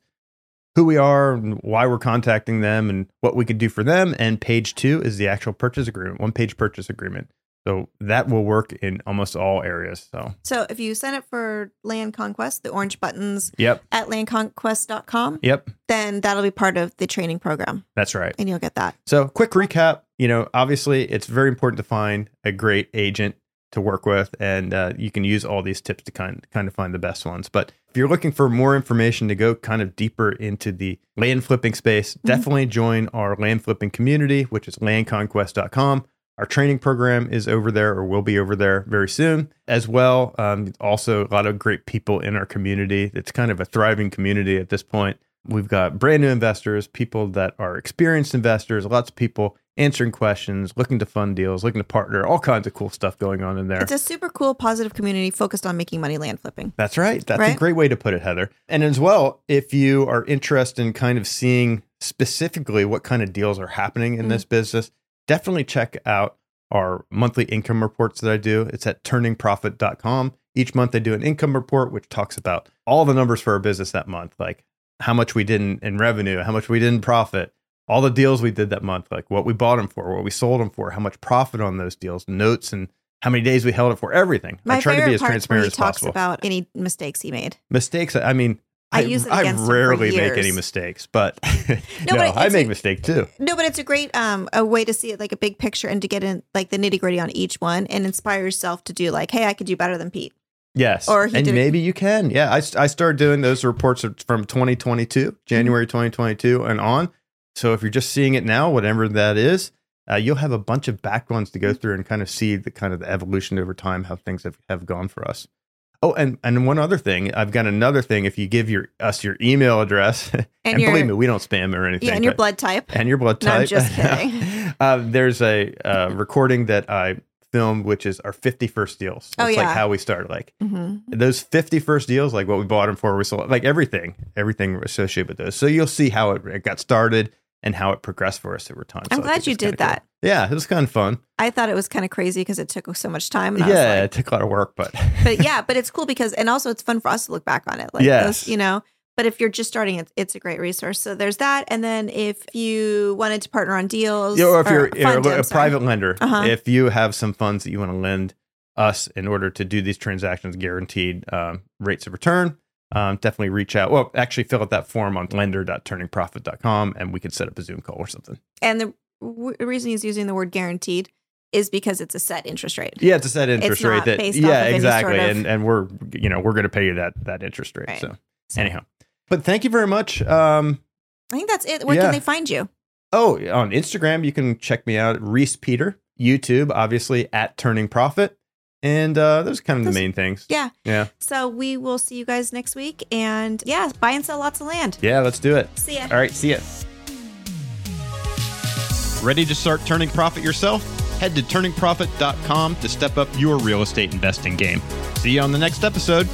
Speaker 2: who we are and why we're contacting them and what we could do for them. And page two is the actual purchase agreement, one page purchase agreement. So that will work in almost all areas. So,
Speaker 1: So if you sign up for Land Conquest, the orange buttons
Speaker 2: yep,
Speaker 1: at landconquest.com,
Speaker 2: yep,
Speaker 1: then that'll be part of the training program
Speaker 2: that's right.
Speaker 1: and you'll get that.
Speaker 2: So, quick recap. You know, obviously, it's very important to find a great agent to work with, and uh, you can use all these tips to kind kind of find the best ones. But if you're looking for more information to go kind of deeper into the land flipping space, definitely join our land flipping community, which is landconquest.com. Our training program is over there, or will be over there very soon, as well. Um, also, a lot of great people in our community. It's kind of a thriving community at this point. We've got brand new investors, people that are experienced investors, lots of people answering questions, looking to fund deals, looking to partner, all kinds of cool stuff going on in there.
Speaker 1: It's a super cool, positive community focused on making money land flipping.
Speaker 2: That's right. That's a great way to put it, Heather. And as well, if you are interested in kind of seeing specifically what kind of deals are happening in
Speaker 1: Mhm.
Speaker 2: this business, definitely check out our monthly income reports that I do. It's at turningprofit.com. Each month I do an income report which talks about all the numbers for our business that month, like how much we did in, in revenue, how much we did in profit, all the deals we did that month, like what we bought them for, what we sold them for, how much profit on those deals, notes and how many days we held it for, everything.
Speaker 1: My
Speaker 2: I try to be as transparent as possible
Speaker 1: about any mistakes he made.
Speaker 2: mistakes i mean
Speaker 1: I use it for
Speaker 2: rarely make any mistakes but no,
Speaker 1: but
Speaker 2: i make mistakes too
Speaker 1: No, but it's a great um a way to see it like a big picture and to get in like the nitty gritty on each one and inspire yourself to do like, hey, I could do better than Pete.
Speaker 2: yes
Speaker 1: Or he
Speaker 2: and maybe you can yeah I, I started doing those reports from 2022 january
Speaker 1: Mm-hmm.
Speaker 2: 2022 and on so if you're just seeing it now whatever that is uh, you'll have a bunch of back ones to go
Speaker 1: Mm-hmm.
Speaker 2: through and kind of see the kind of the evolution over time how things have, have gone for us oh and and one other thing i've got another thing if you give your us your email address and,
Speaker 1: And your-
Speaker 2: believe me we don't spam or anything
Speaker 1: Yeah, and your blood type.
Speaker 2: and your blood
Speaker 1: No, I'm
Speaker 2: type.
Speaker 1: just kidding.
Speaker 2: uh, there's a uh, recording that I filmed, which is our 50 first deals.
Speaker 1: Oh, yeah.
Speaker 2: like how we started. Like
Speaker 1: hmm
Speaker 2: those 50 first deals, like what we bought them for, we sold, like everything, everything associated with those. So you'll see how it, it got started and how it progressed for us over time.
Speaker 1: I'm
Speaker 2: So
Speaker 1: glad you did that.
Speaker 2: cool. Yeah, it was kind of fun.
Speaker 1: I thought it was kind of crazy because it took so much time. And I
Speaker 2: yeah,
Speaker 1: was
Speaker 2: it took a lot of work, but
Speaker 1: but yeah, but it's cool because, and also it's fun for us to look back on it. Like,
Speaker 2: Yes.
Speaker 1: those, you know, but if you're just starting, it's, it's a great resource. So there's that. And then if you wanted to partner on deals,
Speaker 2: Yeah, or if you're, you're a,
Speaker 1: I'm
Speaker 2: a private lender,
Speaker 1: Uh-huh.
Speaker 2: if you have some funds that you want to lend us in order to do these transactions, guaranteed um, rates of return, um, definitely reach out. Well, actually, fill out that form on lender.turningprofit.com and we could set up a Zoom call or something.
Speaker 1: And the w- reason he's using the word guaranteed is because it's a set interest rate.
Speaker 2: Yeah, it's a set interest rate that yeah, exactly.
Speaker 1: sort of-
Speaker 2: and and we're you know, we're gonna pay you that that interest rate.
Speaker 1: Right.
Speaker 2: So
Speaker 1: So-
Speaker 2: anyhow. But thank you very much. Um
Speaker 1: I think that's it. Where
Speaker 2: Yeah.
Speaker 1: can they find you?
Speaker 2: Oh, on Instagram, you can check me out, Reese Peter. YouTube, obviously at Turning Profit, and uh, those are kind of the main things.
Speaker 1: Yeah.
Speaker 2: yeah,
Speaker 1: So we will see you guys next week. And yeah, buy and sell lots of land.
Speaker 2: yeah. Let's do it.
Speaker 1: See ya.
Speaker 2: All right, see ya. Ready to start turning profit yourself? Head to turningprofit.com to step up your real estate investing game. See you on the next episode.